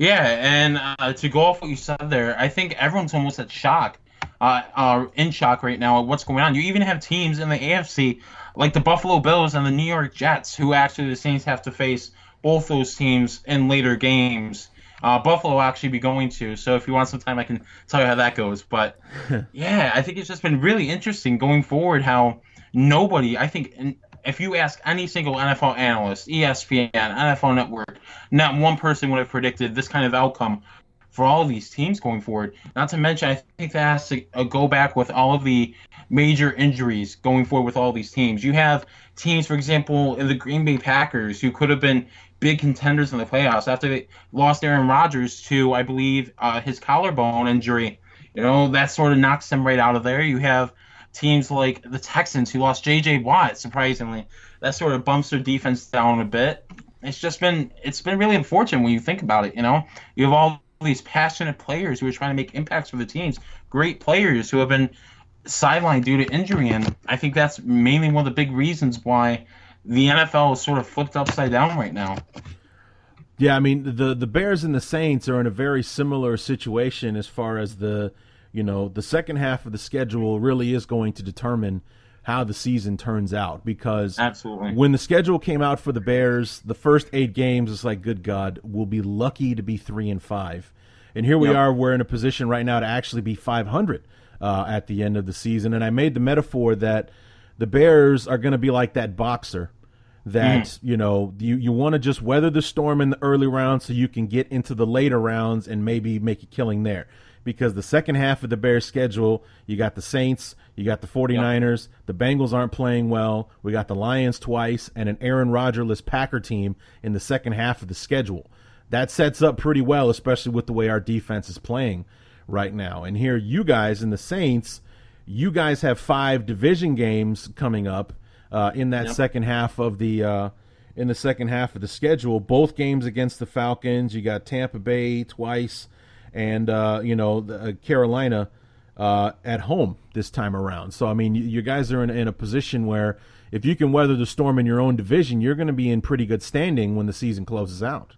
Yeah, and uh, to go off what you said there, I think everyone's almost at shock, uh, uh, in shock right now at what's going on. You even have teams in the AFC like the Buffalo Bills and the New York Jets, who actually the Saints have to face both those teams in later games. Uh, Buffalo actually be going to. So if you want some time, I can tell you how that goes. But yeah, I think it's just been really interesting going forward how nobody, I think, if you ask any single NFL analyst, ESPN, NFL Network, not one person would have predicted this kind of outcome for all these teams going forward. Not to mention, I think that has to uh, go back with all of the major injuries going forward with all these teams. You have teams, for example, in the Green Bay Packers, who could have been big contenders in the playoffs after they lost Aaron Rodgers to, I believe, uh, his collarbone injury. You know, that sort of knocks them right out of there. You have teams like the Texans, who lost J.J. Watt, surprisingly. That sort of bumps their defense down a bit. It's just been it's been really unfortunate when you think about it. You know, you have all these passionate players who are trying to make impacts for the teams, great players who have been sidelined due to injury, and I think that's mainly one of the big reasons why the NFL is sort of flipped upside down right now. Yeah, I mean the the Bears and the Saints are in a very similar situation as far as the you know the second half of the schedule really is going to determine how the season turns out because absolutely when the schedule came out for the Bears, the first eight games it's like good God, we'll be lucky to be three and five, and here we yep. are. We're in a position right now to actually be five hundred uh, at the end of the season. And I made the metaphor that the Bears are going to be like that boxer that mm. you know you you want to just weather the storm in the early rounds so you can get into the later rounds and maybe make a killing there because the second half of the Bears schedule you got the Saints you got the 49ers yep. the Bengals aren't playing well we got the Lions twice and an Aaron Rodgerless Packer team in the second half of the schedule that sets up pretty well especially with the way our defense is playing right now. And here, you guys in the Saints, you guys have five division games coming up uh, in that yep. second half of the uh, in the second half of the schedule. Both games against the Falcons. You got Tampa Bay twice, and uh, you know the, uh, Carolina uh, at home this time around. So I mean, you, you guys are in, in a position where if you can weather the storm in your own division, you're going to be in pretty good standing when the season closes out.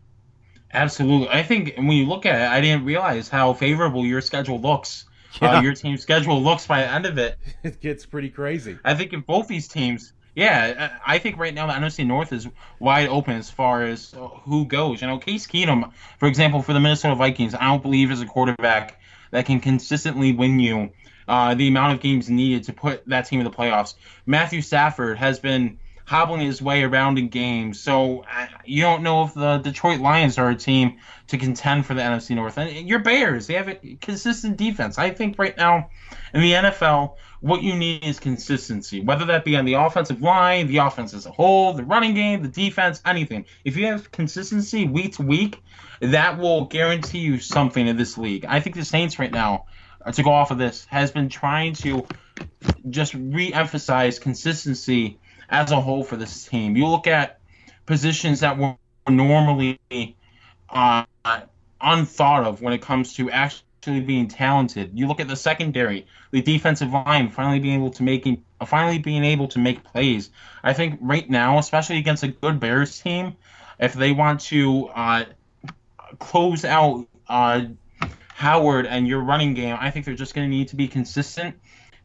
Absolutely. I think when you look at it, I didn't realize how favorable your schedule looks. Uh, yeah. Uh, your team's schedule looks by the end of it. It gets pretty crazy. I think if both these teams, yeah, I think right now the NFC North is wide open as far as who goes. You know, Case Keenum, for example, for the Minnesota Vikings, I don't believe is a quarterback that can consistently win you uh, the amount of games needed to put that team in the playoffs. Matthew Stafford has been hobbling his way around in games. So uh, you don't know if the Detroit Lions are a team to contend for the NFC North. And your Bears, they have a consistent defense. I think right now in the NFL, what you need is consistency, whether that be on the offensive line, the offense as a whole, the running game, the defense, anything. If you have consistency week to week, that will guarantee you something in this league. I think the Saints right now, to go off of this, has been trying to just re-emphasize consistency as a whole for this team. You look at positions that were normally uh, unthought of when it comes to actually being talented. You look at the secondary, the defensive line finally being able to making finally being able to make plays. I think right now, especially against a good Bears team, if they want to uh, close out uh, Howard and your running game, I think they're just going to need to be consistent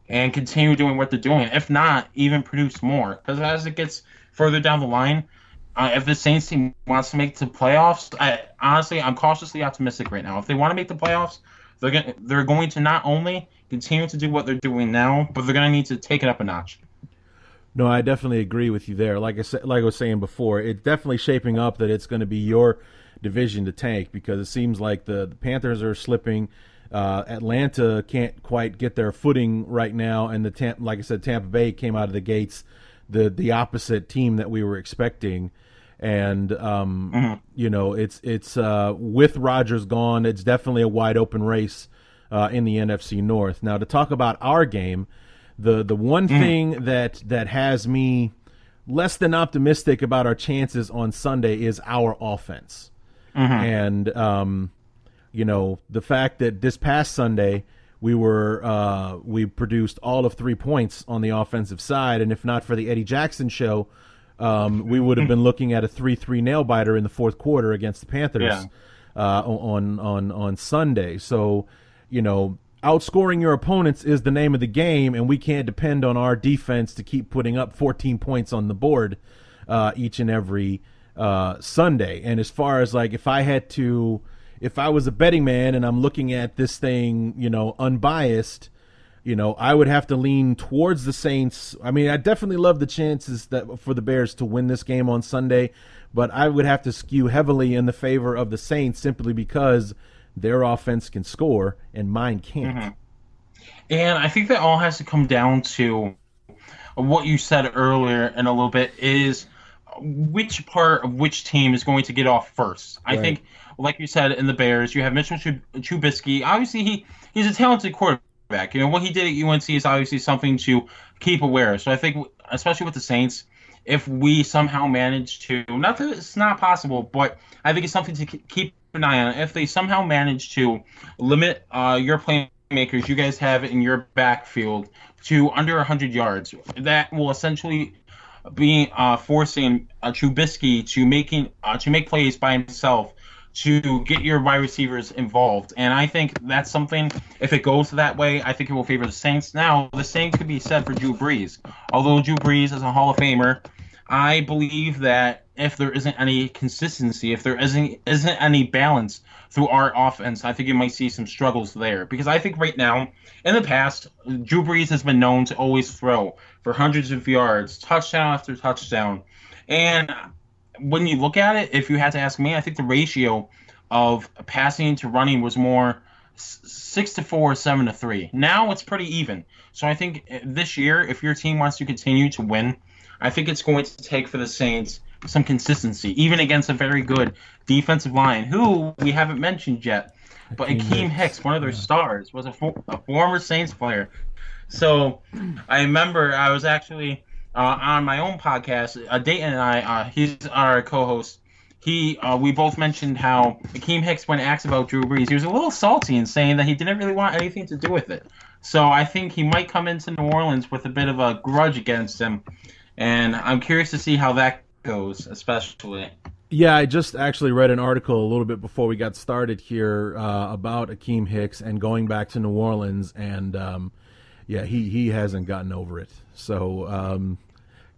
and continue doing what they're doing. If not, even produce more. Because as it gets further down the line, uh, if the Saints team wants to make the playoffs, I, honestly, I'm cautiously optimistic right now. If they want to make the playoffs, they're going they're going to not only continue to do what they're doing now, but they're going to need to take it up a notch. No, I definitely agree with you there. Like I said, like I was saying before, it's definitely shaping up that it's going to be your division to tank because it seems like the, the Panthers are slipping. Uh, Atlanta can't quite get their footing right now, and the like I said, Tampa Bay came out of the gates the the opposite team that we were expecting, and um, mm-hmm. you know it's it's uh, with Rodgers gone, it's definitely a wide open race uh, in the NFC North. Now to talk about our game, the the one mm-hmm. thing that that has me less than optimistic about our chances on Sunday is our offense, mm-hmm. and um, you know, the fact that this past Sunday we were uh, we produced all of three points on the offensive side, and if not for the Eddie Jackson show, um, we would have been looking at a three-three nail biter in the fourth quarter against the Panthers yeah. uh, on on on Sunday. So, you know, outscoring your opponents is the name of the game, and we can't depend on our defense to keep putting up 14 points on the board uh, each and every uh, Sunday. And as far as like if I had to if I was a betting man and I'm looking at this thing, you know, unbiased, you know, I would have to lean towards the Saints. I mean, I definitely love the chances that for the Bears to win this game on Sunday, but I would have to skew heavily in the favor of the Saints simply because their offense can score and mine can't. Mm-hmm. And I think that all has to come down to what you said earlier in a little bit is which part of which team is going to get off first. Right. I think like you said, in the Bears, you have Mitchell Trubisky. Obviously, he he's a talented quarterback. You know what he did at UNC is obviously something to keep aware. Of. So I think, especially with the Saints, if we somehow manage to, not that it's not possible, but I think it's something to keep an eye on. If they somehow manage to limit uh, your playmakers you guys have in your backfield to under 100 yards, that will essentially be uh, forcing uh, Trubisky to making uh, to make plays by himself to get your wide receivers involved. And I think that's something, if it goes that way, I think it will favor the Saints. Now, the same could be said for Drew Brees. Although Drew Brees is a Hall of Famer, I believe that if there isn't any consistency, if there isn't isn't any balance through our offense, I think you might see some struggles there. Because I think right now, in the past, Drew Brees has been known to always throw for hundreds of yards, touchdown after touchdown. And when you look at it, if you had to ask me, I think the ratio of passing to running was more six to four, seven to three. Now it's pretty even. So I think uh, this year, if your team wants to continue to win, I think it's going to take for the Saints some consistency, even against a very good defensive line, who we haven't mentioned yet. But Akiem Hicks, one of their stars, was a, for, a former Saints player. So I remember I was actually uh, on my own podcast, uh, Dayton and I, uh, he's our co-host. He, uh, we both mentioned how Akiem Hicks, when asked about Drew Brees, he was a little salty in saying that he didn't really want anything to do with it. So I think he might come into New Orleans with a bit of a grudge against him, and I'm curious to see how that goes, especially. Yeah, I just actually read an article a little bit before we got started here uh, about Akiem Hicks and going back to New Orleans, and um, yeah, he he hasn't gotten over it. So, um,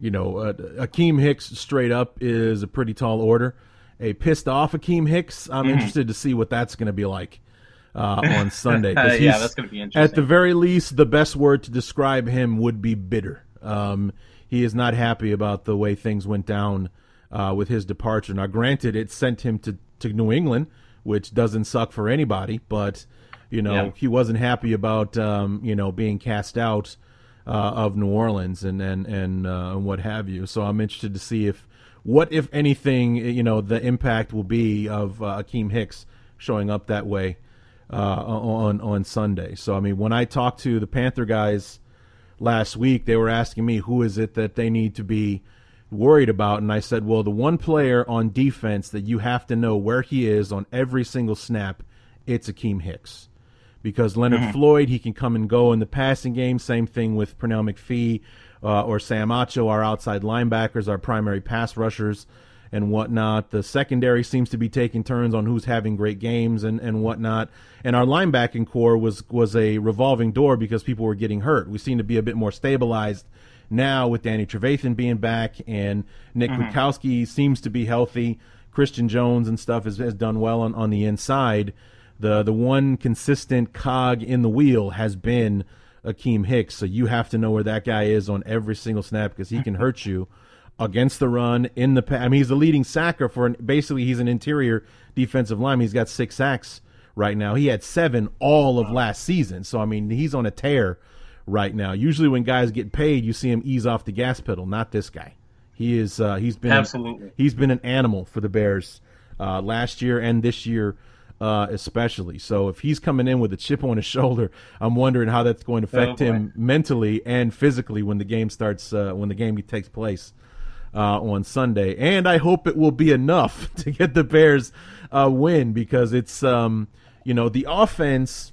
you know, uh, Akiem Hicks straight up is a pretty tall order. A pissed off Akiem Hicks, I'm mm-hmm. interested to see what that's going to be like uh, on Sunday. yeah, that's going to be interesting. At the very least, the best word to describe him would be bitter. Um, he is not happy about the way things went down uh, with his departure. Now, granted, it sent him to, to New England, which doesn't suck for anybody, but you know yeah. he wasn't happy about um, you know being cast out uh, of New Orleans and and and, uh, what have you. So I'm interested to see if what if anything you know the impact will be of uh, Akiem Hicks showing up that way uh, on on Sunday. So I mean, when I talked to the Panther guys last week, they were asking me who is it that they need to be worried about, and I said, well, the one player on defense that you have to know where he is on every single snap, it's Akiem Hicks. Because Leonard mm-hmm. Floyd, he can come and go in the passing game. Same thing with Pernell McPhee uh, or Sam Acho, our outside linebackers, our primary pass rushers and whatnot. The secondary seems to be taking turns on who's having great games and, and whatnot. And our linebacking core was was a revolving door because people were getting hurt. We seem to be a bit more stabilized now with Danny Trevathan being back and Nick mm seems to be healthy. Christian Jones and stuff has, has done well on, on the inside. The the one consistent cog in the wheel has been Akiem Hicks. So you have to know where that guy is on every single snap because he can hurt you against the run in the. I mean, he's the leading sacker for basically he's an interior defensive lineman. He's got six sacks right now. He had seven all of last season. So I mean, he's on a tear right now. Usually, when guys get paid, you see him ease off the gas pedal. Not this guy. He is. Uh, he's been absolutely. He's been an animal for the Bears uh, last year and this year. Uh, especially. So if he's coming in with a chip on his shoulder, I'm wondering how that's going to affect oh, him mentally and physically when the game starts, uh, when the game takes place uh, on Sunday. And I hope it will be enough to get the Bears a uh, win because it's, um, you know, the offense.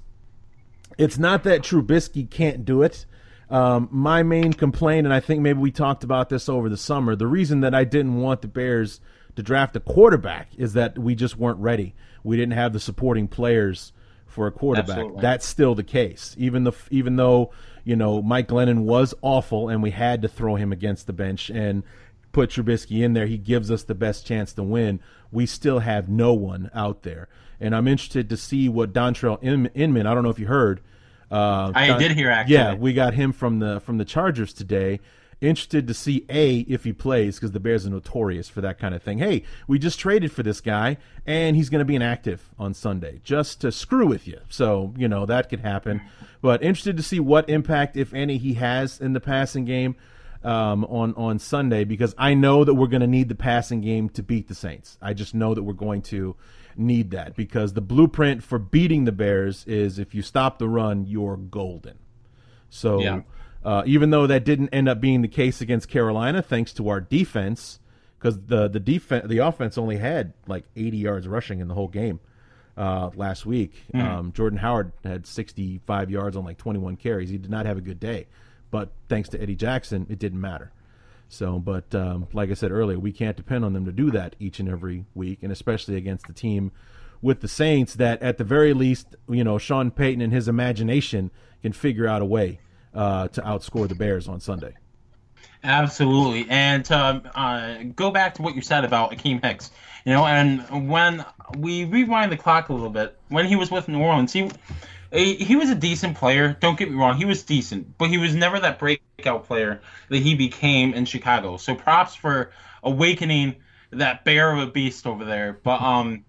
It's not that Trubisky can't do it. Um, my main complaint, and I think maybe we talked about this over the summer, the reason that I didn't want the Bears to draft a quarterback is that we just weren't ready. We didn't have the supporting players for a quarterback. Absolutely. That's still the case. Even the even though you know Mike Glennon was awful, and we had to throw him against the bench, and put Trubisky in there, he gives us the best chance to win. We still have no one out there, and I'm interested to see what Dontrelle Inman. I don't know if you heard. Uh, I Don, did hear actually. Yeah, we got him from the from the Chargers today. Interested to see a if he plays because the Bears are notorious for that kind of thing. Hey, we just traded for this guy and he's going to be inactive on Sunday just to screw with you. So you know that could happen. But interested to see what impact, if any, he has in the passing game um, on on Sunday because I know that we're going to need the passing game to beat the Saints. I just know that we're going to need that because the blueprint for beating the Bears is if you stop the run, you're golden. So yeah. Uh, even though that didn't end up being the case against Carolina, thanks to our defense, because the the defense the offense only had like 80 yards rushing in the whole game. Uh, last week, mm. um, Jordan Howard had 65 yards on like 21 carries. He did not have a good day. But thanks to Eddie Jackson, it didn't matter. So, but um, like I said earlier, we can't depend on them to do that each and every week, and especially against the team with the Saints that, at the very least, you know, Sean Payton and his imagination can figure out a way uh, to outscore the Bears on Sunday. Absolutely, and to uh, go back to what you said about Akiem Hicks, you know, and when we rewind the clock a little bit, when he was with New Orleans, he he was a decent player. Don't get me wrong, he was decent, but he was never that breakout player that he became in Chicago. So props for awakening that bear of a beast over there. But um,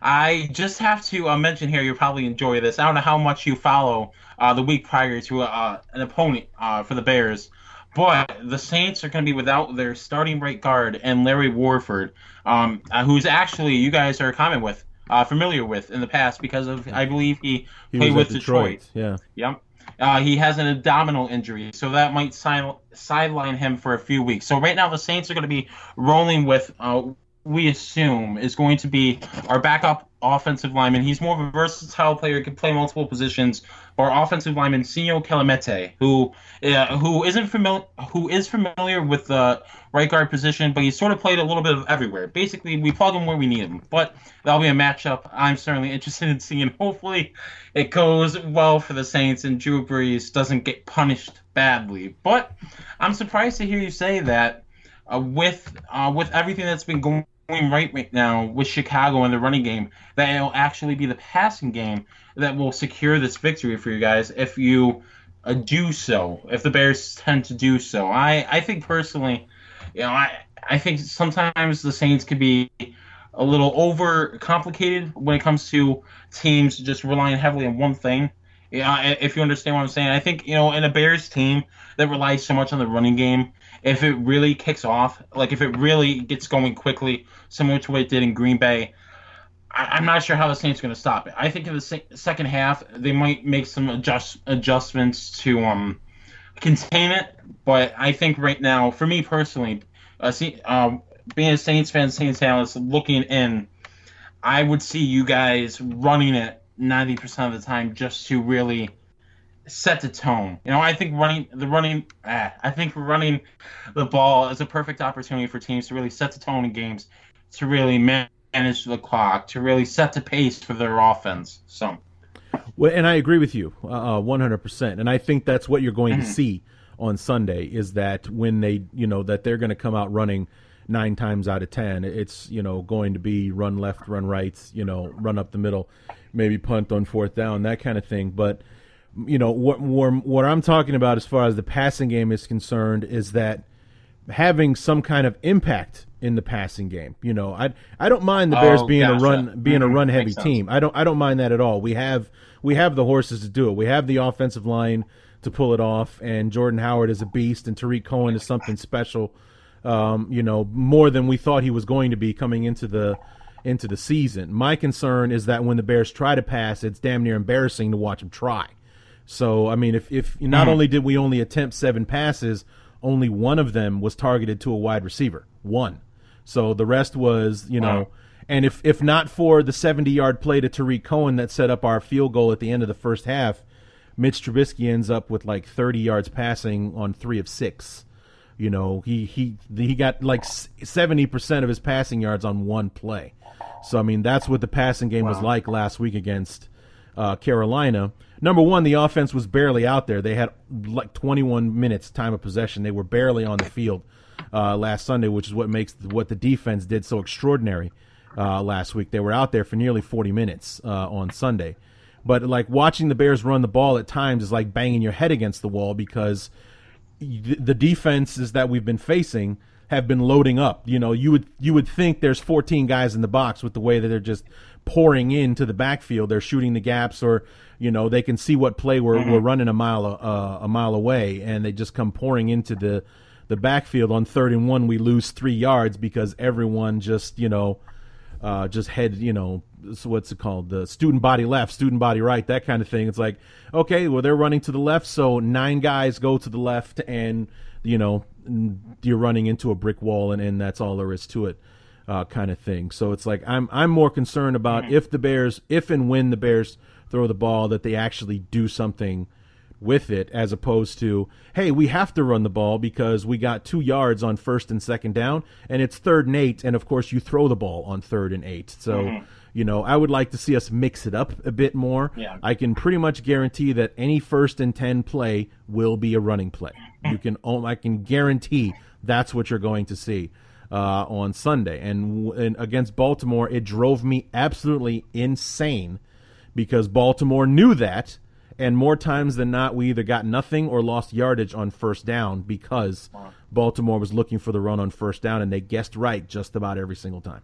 I just have to uh, mention here, you'll probably enjoy this. I don't know how much you follow uh, the week prior to uh, an opponent uh, for the Bears, but the Saints are going to be without their starting right guard and Larry Warford, um, uh, who's actually you guys are comment with uh, familiar with in the past because of I believe he, he played with Detroit. Detroit. Yeah. Yep. Uh, he has an abdominal injury, so that might side- sideline him for a few weeks. So right now, the Saints are going to be rolling with, uh, we assume, is going to be our backup offensive lineman. He's more of a versatile player, can play multiple positions. Our offensive lineman, Senio Kelemete, who uh, who isn't familiar, who is familiar with the right guard position, but he's sort of played a little bit of everywhere. Basically, we plug him where we need him. But that'll be a matchup I'm certainly interested in seeing. Hopefully, it goes well for the Saints and Drew Brees doesn't get punished badly. But I'm surprised to hear you say that uh, with uh, with everything that's been going right right now with Chicago and the running game that it'll actually be the passing game that will secure this victory for you guys if you uh, do so if the Bears tend to do so. I I think personally, you know, I I think sometimes the Saints could be a little over complicated when it comes to teams just relying heavily on one thing. Yeah, if you understand what I'm saying, I think you know in a Bears team that relies so much on the running game, if it really kicks off, like if it really gets going quickly, similar to what it did in Green Bay, I, am not sure how the Saints are going to stop it. I think in the se- second half they might make some adjust adjustments to um contain it, but I think right now, for me personally, uh, see, um, being a Saints fan, Saints analyst, looking in, I would see you guys running it 90% of the time just to really set the tone. You know, I think running the running, ah, I think running the ball is a perfect opportunity for teams to really set the tone in games, to really manage the clock, to really set the pace for their offense. So, well, and I agree with you, uh, uh one hundred percent. And I think that's what you're going mm-hmm. to see on Sunday is that when they, you know, that they're going to come out running nine times out of ten, it's you know going to be run left, run right, you know, run up the middle, maybe punt on fourth down, that kind of thing, but you know what what I'm talking about as far as the passing game is concerned is that having some kind of impact in the passing game. You know, I I don't mind the Bears oh, being gotcha. a run being mm-hmm. a run heavy team. I don't I don't mind that at all. We have we have the horses to do it. We have the offensive line to pull it off, and Jordan Howard is a beast, and Tarik Cohen is something special. Um, you know, more than we thought he was going to be coming into the into the season. My concern is that when the Bears try to pass, it's damn near embarrassing to watch them try. So I mean, if if not mm. only did we only attempt seven passes, only one of them was targeted to a wide receiver. One. So the rest was, you know, wow. and if if not for the 70 yard play to Tarik Cohen that set up our field goal at the end of the first half, Mitch Trubisky ends up with like 30 yards passing on three of six. You know, he he he got like 70 percent of his passing yards on one play. So I mean, that's what the passing game wow. was like last week against uh, Carolina number one, the offense was barely out there. They had like 21 minutes time of possession. They were barely on the field uh, last Sunday, which is what makes what the defense did so extraordinary uh, last week. They were out there for nearly 40 minutes uh, on Sunday. But like watching the Bears run the ball at times is like banging your head against the wall because the defenses that we've been facing have been loading up. You know, you would you would think there's 14 guys in the box with the way that they're just pouring into the backfield. They're shooting the gaps, or you know, they can see what play we're, mm-hmm. we're running a mile uh, a mile away, and they just come pouring into the the backfield on third and one. We lose three yards because everyone just you know. Uh, just head, you know, what's it called? The student body left, student body right, that kind of thing. It's like, okay, well, they're running to the left, so nine guys go to the left, and, you know, you're running into a brick wall, and, and that's all there is to it uh, kind of thing. So it's like I'm I'm more concerned about mm-hmm. if the Bears, if and when the Bears throw the ball, that they actually do something with it, as opposed to hey, we have to run the ball because we got two yards on first and second down, and it's third and eight, and of course you throw the ball on third and eight. So. Mm-hmm. You know, I would like to see us mix it up a bit more. Yeah. I can pretty much guarantee that any first and ten play will be a running play. You can, I can guarantee that's what you're going to see uh, on Sunday. And, and against Baltimore, it drove me absolutely insane because Baltimore knew that. And more times than not, we either got nothing or lost yardage on first down because. Baltimore was looking for the run on first down, and they guessed right just about every single time.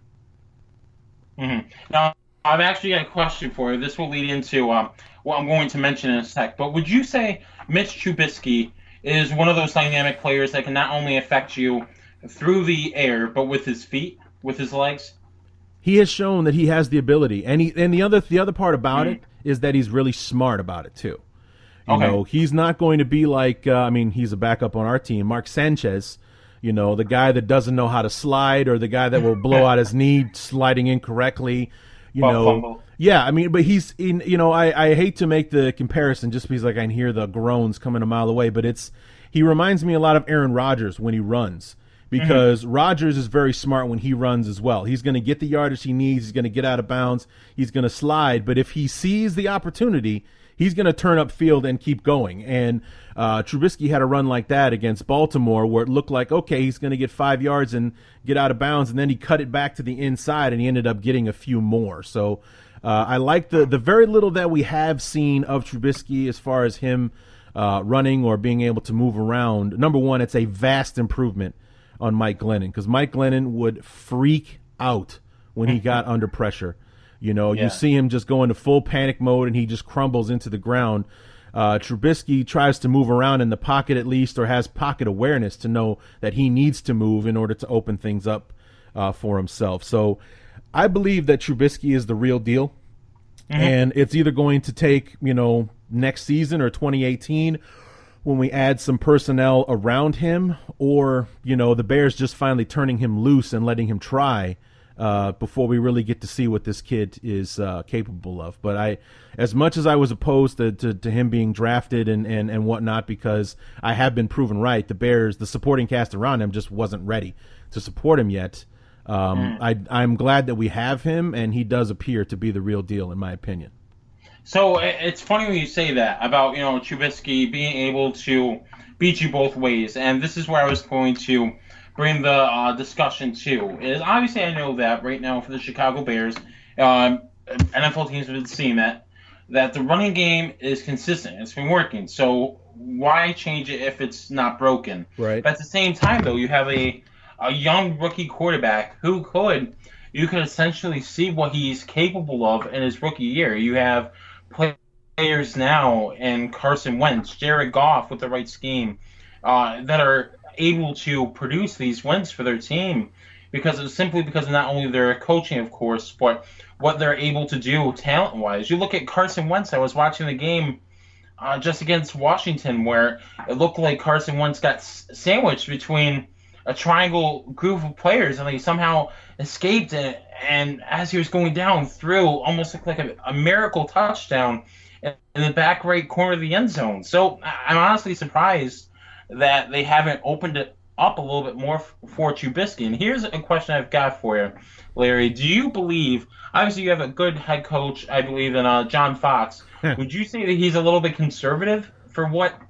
Mm-hmm. Now, I've actually got a question for you. This will lead into um, what I'm going to mention in a sec. But would you say Mitch Trubisky is one of those dynamic players that can not only affect you through the air, but with his feet, with his legs. He has shown that he has the ability, and he and the other the other part about mm-hmm. it is that he's really smart about it too. You Okay. know, he's not going to be like uh, I mean, he's a backup on our team, Mark Sanchez. You know, the guy that doesn't know how to slide, or the guy that will blow out his knee sliding incorrectly. You know, fumble. yeah, I mean, but he's in. You know, I I hate to make the comparison just because like I can hear the groans coming a mile away, but it's he reminds me a lot of Aaron Rodgers when he runs because Rodgers is very smart when he runs as well. He's going to get the yardage he needs. He's going to get out of bounds. He's going to slide. But if he sees the opportunity, he's going to turn up field and keep going. And uh, Trubisky had a run like that against Baltimore where it looked like, okay, he's going to get five yards and get out of bounds. And then he cut it back to the inside and he ended up getting a few more. So uh, I like the, the very little that we have seen of Trubisky as far as him uh, running or being able to move around. Number one, it's a vast improvement on Mike Glennon because Mike Glennon would freak out when he got under pressure. You know, Yeah. you see him just go into full panic mode and he just crumbles into the ground. Uh, Trubisky tries to move around in the pocket at least, or has pocket awareness to know that he needs to move in order to open things up uh, for himself. So, I believe that Trubisky is the real deal, and it's either going to take you know next season or 2018 when we add some personnel around him, or you know the Bears just finally turning him loose and letting him try uh, before we really get to see what this kid is uh, capable of. But I, as much as I was opposed to, to, to him being drafted and, and, and whatnot, because I have been proven right, the Bears, the supporting cast around him just wasn't ready to support him yet. Um, I, I'm glad that we have him, and he does appear to be the real deal, in my opinion. So it's funny when you say that about you know Trubisky being able to beat you both ways, and this is where I was going to bring the uh, discussion to. Is obviously I know that right now for the Chicago Bears, um, NFL teams have been seeing that that the running game is consistent. It's been working. So why change it if it's not broken? Right. But at the same time, though, you have a a young rookie quarterback who could you could essentially see what he's capable of in his rookie year. You have players now and Carson Wentz, Jared Goff with the right scheme, uh, that are able to produce these wins for their team because it's simply because of not only their coaching, of course, but what they're able to do talent wise. You look at Carson Wentz. I was watching the game uh, just against Washington where it looked like Carson Wentz got s- sandwiched between a triangle group of players and he somehow escaped and, and as he was going down threw almost looked like a, a miracle touchdown in, the back right corner of the end zone. So I'm honestly surprised that they haven't opened it up a little bit more for Trubisky. And here's a question I've got for you, Larry. Do you believe? Obviously, you have a good head coach, I believe, in uh, John Fox. Would you say that he's a little bit conservative for what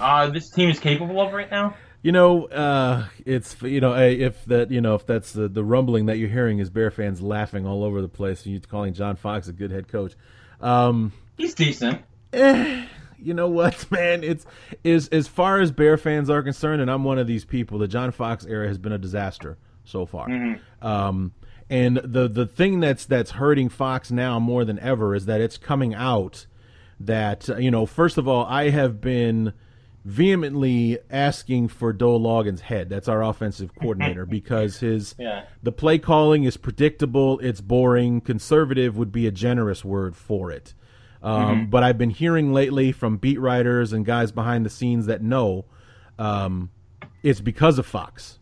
uh, this team is capable of right now? You know, uh, it's you know eh, if that you know if that's the, the rumbling that you're hearing is Bear fans laughing all over the place and you're calling John Fox a good head coach. Um, He's decent. you know what, man? It's is as far as Bear fans are concerned, and I'm one of these people. The John Fox era has been a disaster so far. Um, and the the thing that's that's hurting Fox now more than ever is that it's coming out that you know. First of all, I have been vehemently asking for Dowell Loggains' head. That's our offensive coordinator because his Yeah. the play calling is predictable. It's boring. Conservative would be a generous word for it. Um, But I've been hearing lately from beat writers and guys behind the scenes that know um, it's because of Fox.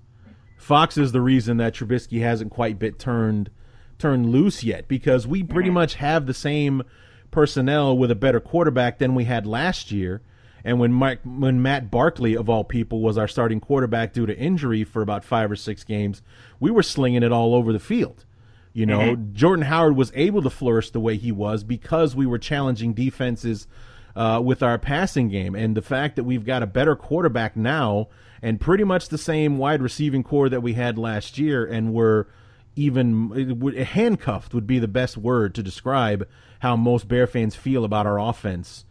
Fox is the reason that Trubisky hasn't quite been turned turned loose yet because we pretty much have the same personnel with a better quarterback than we had last year. And when Mike, when Matt Barkley of all people was our starting quarterback due to injury for about five or six games, we were slinging it all over the field. You know, Jordan Howard was able to flourish the way he was because we were challenging defenses uh, with our passing game. And the fact that we've got a better quarterback now and pretty much the same wide receiving core that we had last year, and we're even handcuffed would be the best word to describe how most Bear fans feel about our offense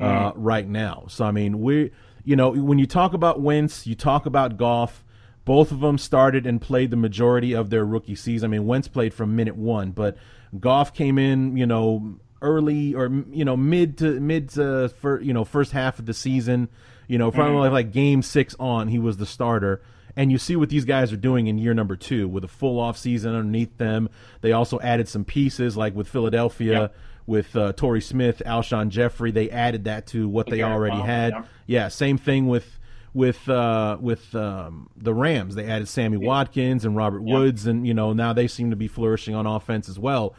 uh, right now. So I mean, we, you know, when you talk about Wentz, you talk about Goff. Both of them started and played the majority of their rookie season. I mean, Wentz played from minute one, but Goff came in, you know, early or you know mid to mid to fir, you know first half of the season. You know, from like, like game six on, he was the starter. And you see what these guys are doing in year number two with a full off season underneath them. They also added some pieces, like with Philadelphia, with uh, Torrey Smith, Alshon Jeffery. They added that to what they already had. Yeah. yeah, same thing with with uh, with um, the Rams. They added Sammy yeah. Watkins and Robert yeah. Woods, and you know now they seem to be flourishing on offense as well.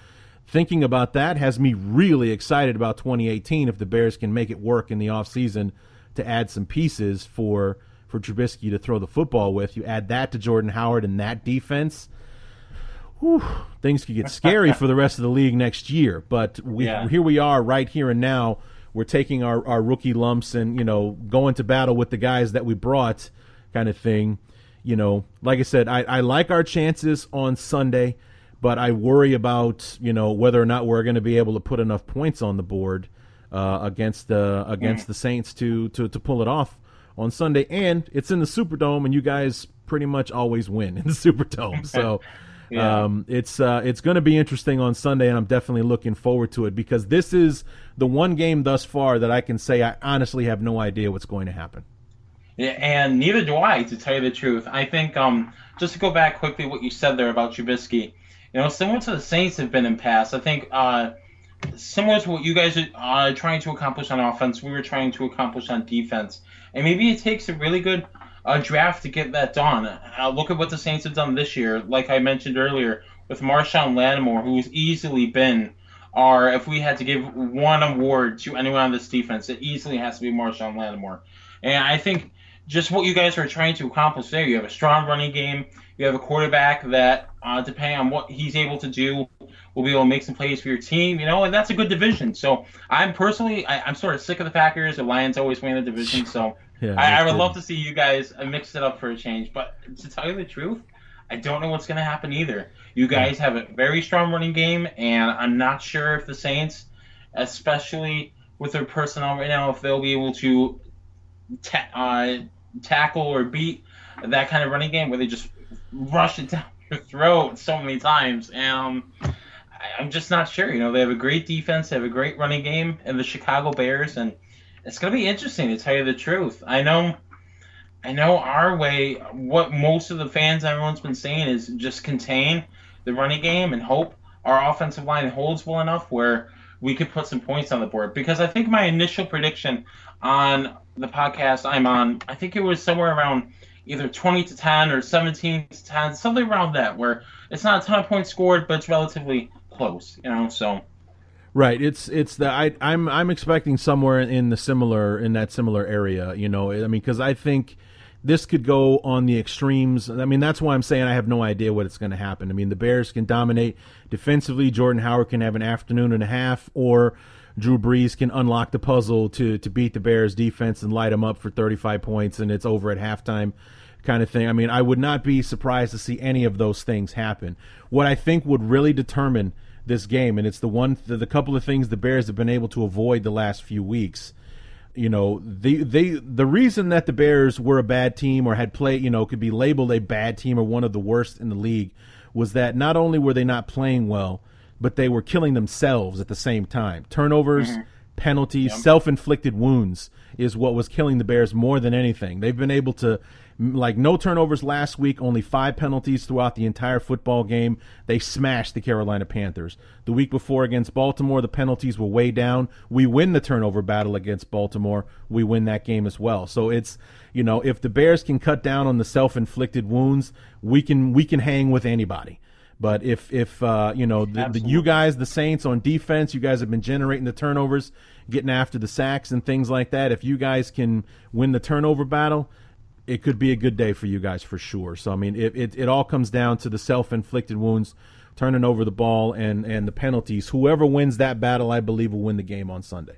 Thinking about that has me really excited about 2018 if the Bears can make it work in the offseason to add some pieces for for Trubisky to throw the football with. You add that to Jordan Howard and that defense. Whew, things could get scary for the rest of the league next year. But we, yeah. here we are, right here and now. We're taking our, our rookie lumps and you know going to battle with the guys that we brought, kind of thing. You know, like I said, I, I like our chances on Sunday, but I worry about you know whether or not we're going to be able to put enough points on the board uh, against the against mm. the Saints to, to to pull it off on Sunday. And it's in the Superdome, and you guys pretty much always win in the Superdome. So yeah. Um, it's uh, it's going to be interesting on Sunday, and I'm definitely looking forward to it because this is the one game thus far that I can say I honestly have no idea what's going to happen. Yeah, and neither do I, to tell you the truth. I think um, just to go back quickly, what you said there about Trubisky, you know, similar to the Saints have been in past. I think uh, similar to what you guys are uh, trying to accomplish on offense, we were trying to accomplish on defense, and maybe it takes a really good a draft to get that done. Uh, look at what the Saints have done this year. Like I mentioned earlier, with Marshon Lattimore, who's easily been our, if we had to give one award to anyone on this defense, it easily has to be Marshon Lattimore. And I think just what you guys are trying to accomplish there, you have a strong running game. You have a quarterback that, uh, depending on what he's able to do, will be able to make some plays for your team. You know, and that's a good division. So I'm personally, I, am sort of sick of the Packers. The Lions always win the division. So yeah, I, I, would good. love to see you guys mix it up for a change. But to tell you the truth, I don't know what's going to happen either. You guys have a very strong running game, and I'm not sure if the Saints, especially with their personnel right now, if they'll be able to ta- uh, tackle or beat that kind of running game where they just rush it down your throat so many times. Um, I'm just not sure. You know, they have a great defense, they have a great running game, and the Chicago Bears, and it's gonna be interesting to tell you the truth. I know, I know our way. What most of the fans, everyone's been saying is just contain the running game and hope our offensive line holds well enough where we could put some points on the board. Because I think my initial prediction on the podcast I'm on, I think it was somewhere around either 20 to 10 or 17 to 10, something around that, where it's not a ton of points scored, but it's relatively close, you know. So Right. It's it's the I I'm I'm expecting somewhere in the similar in that similar area. You know, I mean, because I think this could go on the extremes. I mean, that's why I'm saying I have no idea what it's going to happen. I mean, the Bears can dominate defensively. Jordan Howard can have an afternoon and a half, or Drew Brees can unlock the puzzle to to beat the Bears defense and light them up for 35 points, and it's over at halftime kind of thing. I mean, I would not be surprised to see any of those things happen. What I think would really determine this game, and it's the one, the, the couple of things the Bears have been able to avoid the last few weeks. You know, the they the reason that the Bears were a bad team or had played, you know, could be labeled a bad team or one of the worst in the league was that not only were they not playing well, but they were killing themselves at the same time. Turnovers, mm-hmm. penalties, yep. self-inflicted wounds is what was killing the Bears more than anything. They've been able to like no turnovers last week, only five penalties throughout the entire football game. They smashed the Carolina Panthers. The week before against Baltimore, the penalties were way down. We win the turnover battle against Baltimore. We win that game as well. So it's you know if the Bears can cut down on the self-inflicted wounds, we can we can hang with anybody. But if if uh, you know the, the, you guys, the Saints on defense, you guys have been generating the turnovers, getting after the sacks and things like that. If you guys can win the turnover battle, it could be a good day for you guys for sure. So I mean, it it, it all comes down to the self inflicted wounds, turning over the ball, and and the penalties. Whoever wins that battle, I believe, will win the game on Sunday.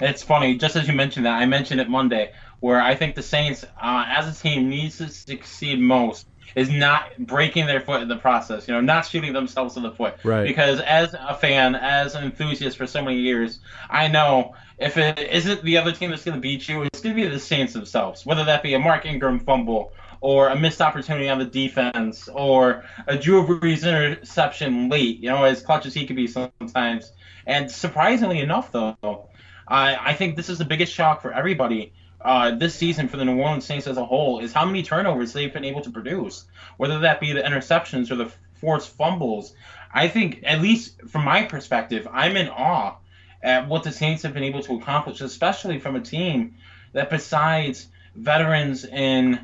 It's funny, just as you mentioned that, I mentioned it Monday, where I think the Saints, uh, as a team, needs to succeed most is not breaking their foot in the process, you know, not shooting themselves in the foot. Right. Because as a fan, as an enthusiast for so many years, I know if it isn't the other team that's going to beat you, it's going to be the Saints themselves, whether that be a Mark Ingram fumble or a missed opportunity on the defense or a Drew Brees interception late, you know, as clutch as he could be sometimes. And surprisingly enough, though, I, I think this is the biggest shock for everybody uh, this season for the New Orleans Saints as a whole is how many turnovers they've been able to produce, whether that be the interceptions or the forced fumbles. I think, at least from my perspective, I'm in awe at what the Saints have been able to accomplish, especially from a team that, besides veterans in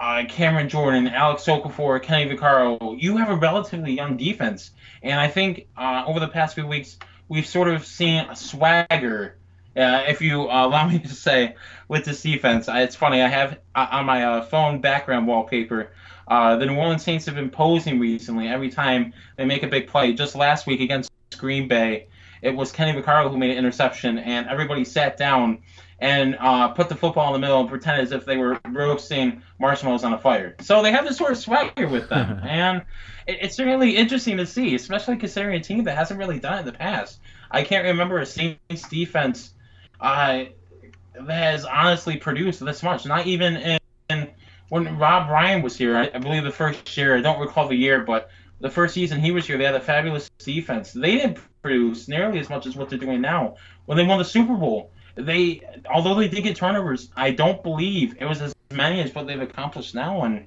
uh, Cameron Jordan, Alex Okafor, Kenny Vaccaro, you have a relatively young defense. And I think uh, over the past few weeks, we've sort of seen a swagger, uh, if you allow me to say, with this defense. it's funny, I have uh, on my uh, phone background wallpaper. Uh, the New Orleans Saints have been posing recently every time they make a big play. Just last week against Green Bay, it was Kenny Vaccaro who made an interception, and everybody sat down and uh, put the football in the middle and pretend as if they were roasting marshmallows on a fire. So they have this sort of swagger with them, and it, it's really interesting to see, especially considering a team that hasn't really done it in the past. I can't remember a Saints defense uh, that has honestly produced this much. Not even in, in when Rob Ryan was here. I, I believe the first year. I don't recall the year, but the first season he was here, they had a fabulous defense. They didn't produce nearly as much as what they're doing now. When they won the Super Bowl, they although they did get turnovers, I don't believe it was as many as what they've accomplished now. And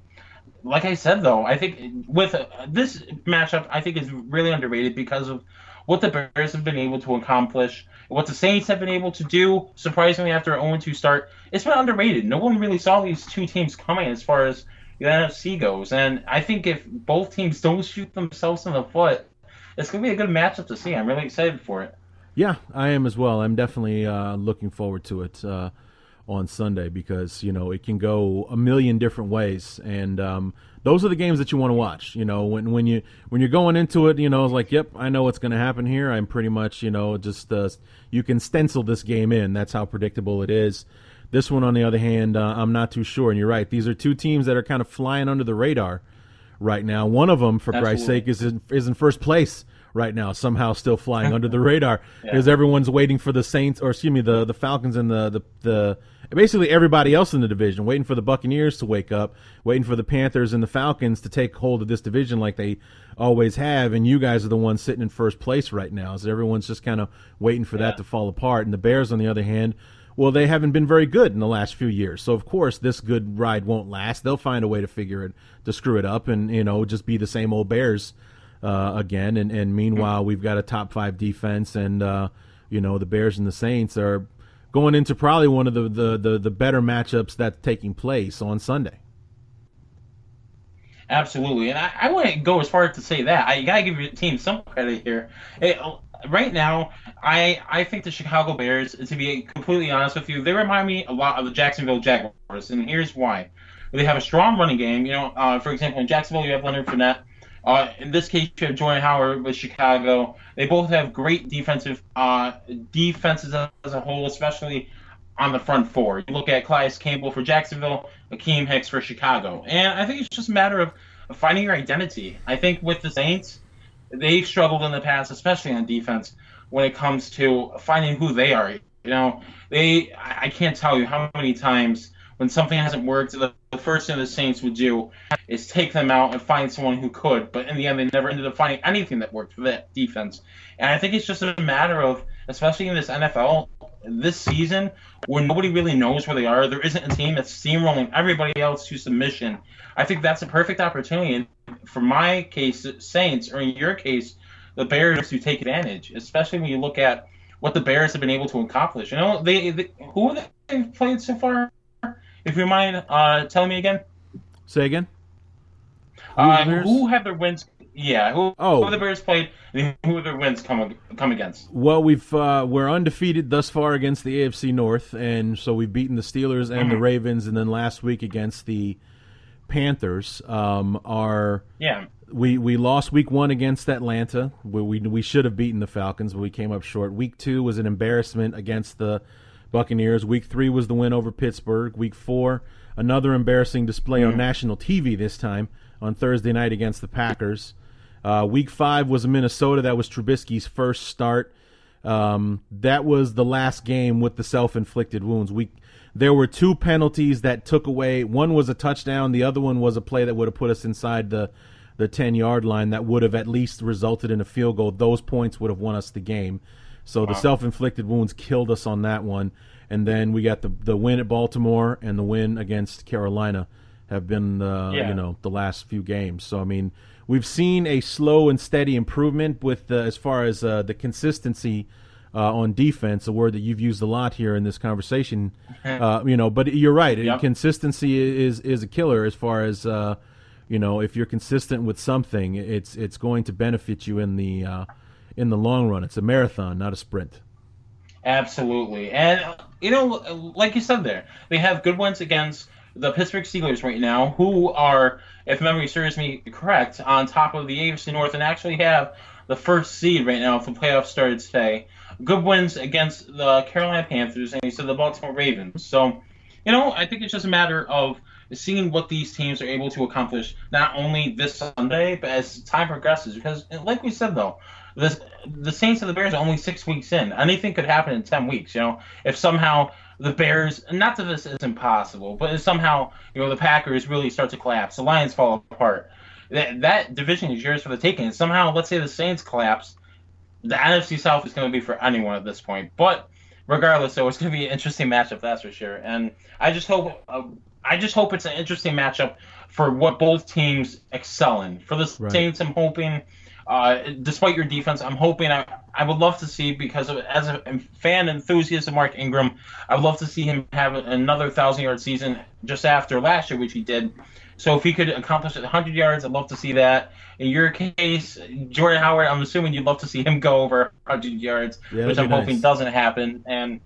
like I said, though, I think with uh, this matchup, I think is really underrated because of what the Bears have been able to accomplish, what the Saints have been able to do. Surprisingly, after an 0-2 start, it's been underrated. No one really saw these two teams coming as far as the NFC goes, and I think if both teams don't shoot themselves in the foot, it's to be a good matchup to see. I'm really excited for it. Yeah, I am as well. I'm definitely uh, looking forward to it uh, on Sunday because you know it can go a million different ways, and um, those are the games that you want to watch. You know, when when you when you're going into it, you know, it's like, yep, I know what's going to happen here. I'm pretty much, you know, just uh, you can stencil this game in. That's how predictable it is. This one, on the other hand, uh, I'm not too sure. And you're right; these are two teams that are kind of flying under the radar right now. One of them, for Absolutely. Christ's sake, is in, is in first place right now, somehow still flying under the radar yeah. because everyone's waiting for the Saints or excuse me, the the Falcons and the the the basically everybody else in the division, waiting for the Buccaneers to wake up, waiting for the Panthers and the Falcons to take hold of this division like they always have, and you guys are the ones sitting in first place right now. So everyone's just kind of waiting for yeah. that to fall apart. And the Bears, on the other hand, well, they haven't been very good in the last few years. So of course, this good ride won't last. They'll find a way to figure it to screw it up, and you know, just be the same old Bears uh, again. And, and meanwhile, we've got a top five defense, and uh, you know the Bears and the Saints are going into probably one of the, the, the, the better matchups that's taking place on Sunday. Absolutely, and I, I wouldn't go as far as to say that. I gotta give your team some credit here. It, right now, I I think the Chicago Bears, to be completely honest with you, they remind me a lot of the Jacksonville Jaguars, and here's why. They have a strong running game. You know, uh, for example, in Jacksonville, you have Leonard Fournette. Uh, in this case, you have Jordan Howard with Chicago. They both have great defensive uh, defenses as a whole, especially on the front four. You look at Calais Campbell for Jacksonville, Akiem Hicks for Chicago, and I think it's just a matter of finding your identity. I think with the Saints, they've struggled in the past, especially on defense, when it comes to finding who they are. You know, they I can't tell you how many times when something hasn't worked, the, the first thing the Saints would do is take them out and find someone who could. But in the end, they never ended up finding anything that worked for that defense. And I think it's just a matter of, especially in this NFL, this season, where nobody really knows where they are. There isn't a team that's steamrolling everybody else to submission. I think that's a perfect opportunity. For my case, Saints, or in your case, the Bears to take advantage, especially when you look at what the Bears have been able to accomplish. You know, they, they who have they played so far? If you mind uh, telling me again. Say again. Uh, who have their wins? Yeah, who, oh. who have the Bears played? And who have their wins come come against? Well, we've uh, we're undefeated thus far against the AFC North, and so we've beaten the Steelers and mm-hmm. the Ravens, and then last week against the Panthers. Um, our yeah. We, we lost week one against Atlanta. We, we we should have beaten the Falcons, but we came up short. Week two was an embarrassment against the Buccaneers. Week three was the win over Pittsburgh. Week four, another embarrassing display mm. on national TV this time on Thursday night against the Packers. Uh, week five was Minnesota. That was Trubisky's first start. Um, that was the last game with the self-inflicted wounds. We there were two penalties that took away. One was a touchdown. The other one was a play that would have put us inside the the 10 yard line that would have at least resulted in a field goal. Those points would have won us the game. So wow. the self-inflicted wounds killed us on that one, and then we got the the win at Baltimore and the win against Carolina have been uh, yeah. you know the last few games. So I mean, we've seen a slow and steady improvement with the, as far as uh, the consistency uh, on defense, a word that you've used a lot here in this conversation. Uh, you know, but you're right. Yep. Consistency is is a killer as far as uh, you know. If you're consistent with something, it's it's going to benefit you in the uh, in the long run. It's a marathon, not a sprint. Absolutely. And, you know, like you said there, they have good ones against the Pittsburgh Steelers right now, who are, if memory serves me correct, on top of the AFC North and actually have the first seed right now if the playoffs started today. Good wins against the Carolina Panthers and you said the Baltimore Ravens. So, you know, I think it's just a matter of seeing what these teams are able to accomplish not only this Sunday, but as time progresses. Because, like we said, though, the the Saints and the Bears are only six weeks in. Anything could happen in ten weeks. You know, if somehow the Bears, not that this is impossible, but if somehow you know the Packers really start to collapse, the Lions fall apart, that that division is yours for the taking. And somehow, let's say the Saints collapse, the NFC South is going to be for anyone at this point. But regardless, though, it's going to be an interesting matchup, that's for sure. And I just hope, uh, I just hope it's an interesting matchup for what both teams excel in. For the Right. Saints, I'm hoping. Uh, despite your defense, I'm hoping I, I would love to see because of, as a fan enthusiast of Mark Ingram, I would love to see him have another thousand yard season just after last year, which he did. So if he could accomplish it 100 yards, I'd love to see that. In your case, Jordan Howard, I'm assuming you'd love to see him go over 100 yards, Yeah, which I'm hoping nice. doesn't happen. And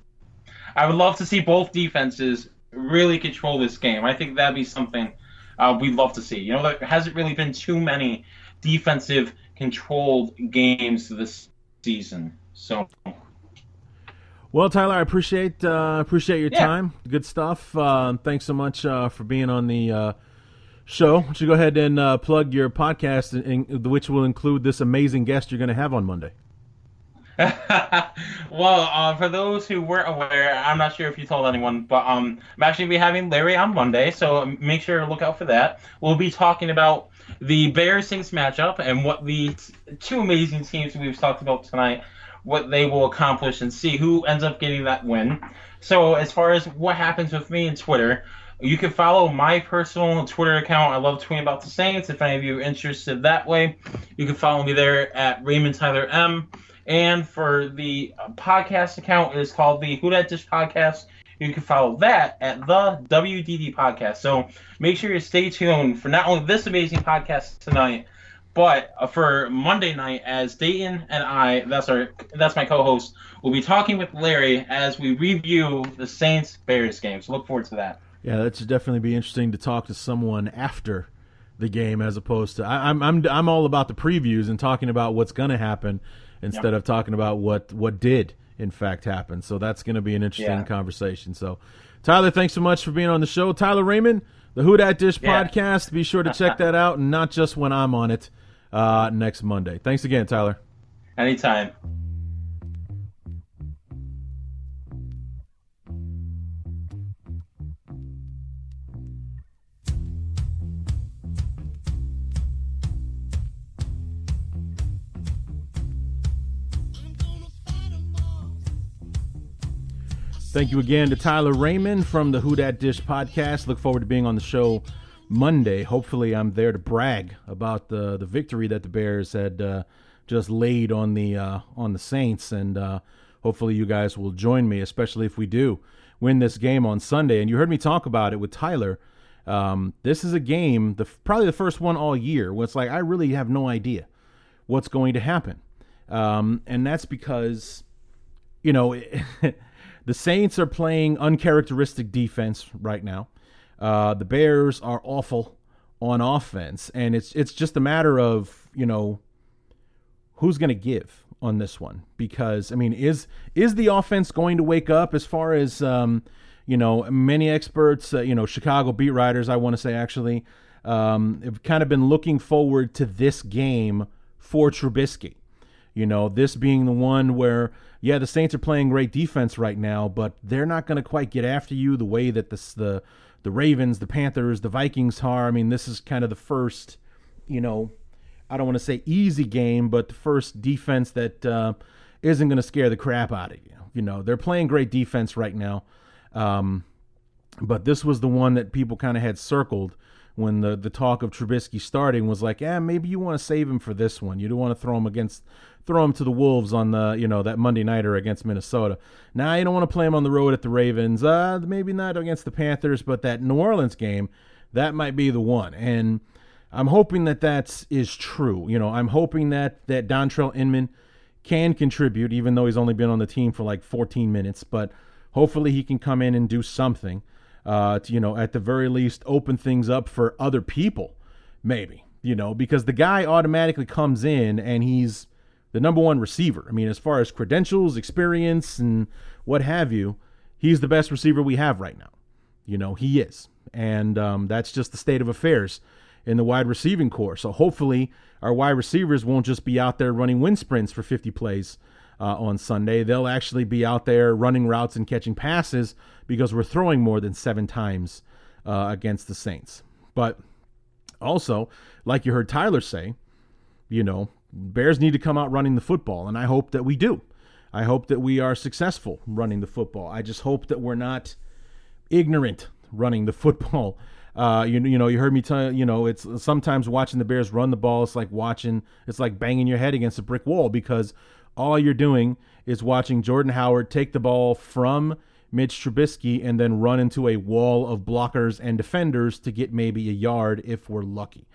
I would love to see both defenses really control this game. I think that'd be something uh, we'd love to see. You know, there hasn't really been too many defensive controlled games this season. So Well, Tyler, I appreciate uh, appreciate your Yeah. time. Good stuff. Uh, thanks so much uh, for being on the uh, show. You go ahead and uh, plug your podcast, in, in, which will include this amazing guest you're going to have on Monday. well, uh, for those who weren't aware, I'm not sure if you told anyone, but um, I'm actually be having Larry on Monday, so make sure to look out for that. We'll be talking about the Bears Saints matchup and what the two amazing teams we've talked about tonight, what they will accomplish, and see who ends up getting that win. So, as far as what happens with me and Twitter, you can follow my personal Twitter account. I love tweeting about the Saints. If any of you are interested that way, you can follow me there at Raymond Tyler M. And for the uh, podcast account, it is called the Who Dat Dish Podcast. You can follow that at the WDD Podcast. So make sure you stay tuned for not only this amazing podcast tonight, but uh, for Monday night as Dayton and I, that's our that's my co-host, will be talking with Larry as we review the Saints Bears game. So look forward to that. Yeah, that should definitely be interesting to talk to someone after the game, as opposed to I, I'm I'm I'm all about the previews and talking about what's going to happen instead of talking about what what did in fact happen. So that's going to be an interesting Yeah. conversation. So, Tyler, thanks so much for being on the show. Tyler Raymond, the Who Dat Dish Yeah. podcast. Be sure to check that out, and not just when I'm on it uh, next Monday. Thanks again, Tyler. Anytime. Thank you again to Tyler Raymond from the Who Dat Dish podcast. Look forward to being on the show Monday. Hopefully, I'm there to brag about the the victory that the Bears had uh, just laid on the uh, on the Saints, and uh, hopefully, you guys will join me, especially if we do win this game on Sunday. And you heard me talk about it with Tyler. Um, this is a game, the probably the first one all year, where it's like I really have no idea what's going to happen, um, and that's because you know, the Saints are playing uncharacteristic defense right now. Uh, the Bears are awful on offense, and it's it's just a matter of you know who's going to give on this one because I mean is is the offense going to wake up as far as um, you know many experts uh, you know Chicago beat writers I want to say actually um, have kind of been looking forward to this game for Trubisky. You know, this being the one where, yeah, the Saints are playing great defense right now, but they're not going to quite get after you the way that the, the the Ravens, the Panthers, the Vikings are. I mean, this is kind of the first, you know, I don't want to say easy game, but the first defense that uh, not going to scare the crap out of you. You know, they're playing great defense right now, um, but this was the one that people kind of had circled when the the talk of Trubisky starting was like, yeah, maybe you want to save him for this one. You don't want to throw him against throw him to the Wolves on the you know that Monday nighter against Minnesota. Now you don't want to play him on the road at the Ravens. Uh, maybe not against the Panthers, but that New Orleans game, that might be the one. And I'm hoping that that is true. You know, I'm hoping that that Dontrelle Inman can contribute, even though he's only been on the team for like 14 minutes. But hopefully he can come in and do something. Uh, to, you know, at the very least, open things up for other people, maybe. You know, because the guy automatically comes in and he's the number one receiver. I mean, as far as credentials, experience, and what have you, he's the best receiver we have right now. You know, he is. And um, that's just the state of affairs in the wide receiving corps. So hopefully, our wide receivers won't just be out there running wind sprints for 50 plays uh, on Sunday. They'll actually be out there running routes and catching passes because we're throwing more than seven times uh, against the Saints. But also, like you heard Tyler say, you know, Bears need to come out running the football, and I hope that we do. I hope that we are successful running the football. I just hope that we're not ignorant running the football. Uh, you, you know, you heard me tell you know, it's sometimes watching the Bears run the ball. It's like watching, it's like banging your head against a brick wall because all you're doing is watching Jordan Howard take the ball from Mitch Trubisky and then run into a wall of blockers and defenders to get maybe a yard if we're lucky.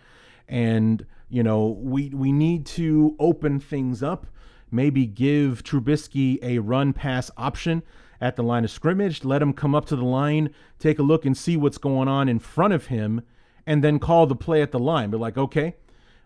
And you know, we we need to open things up, maybe give Trubisky a run pass option at the line of scrimmage, let him come up to the line, take a look and see what's going on in front of him, and then call the play at the line. Be like, okay,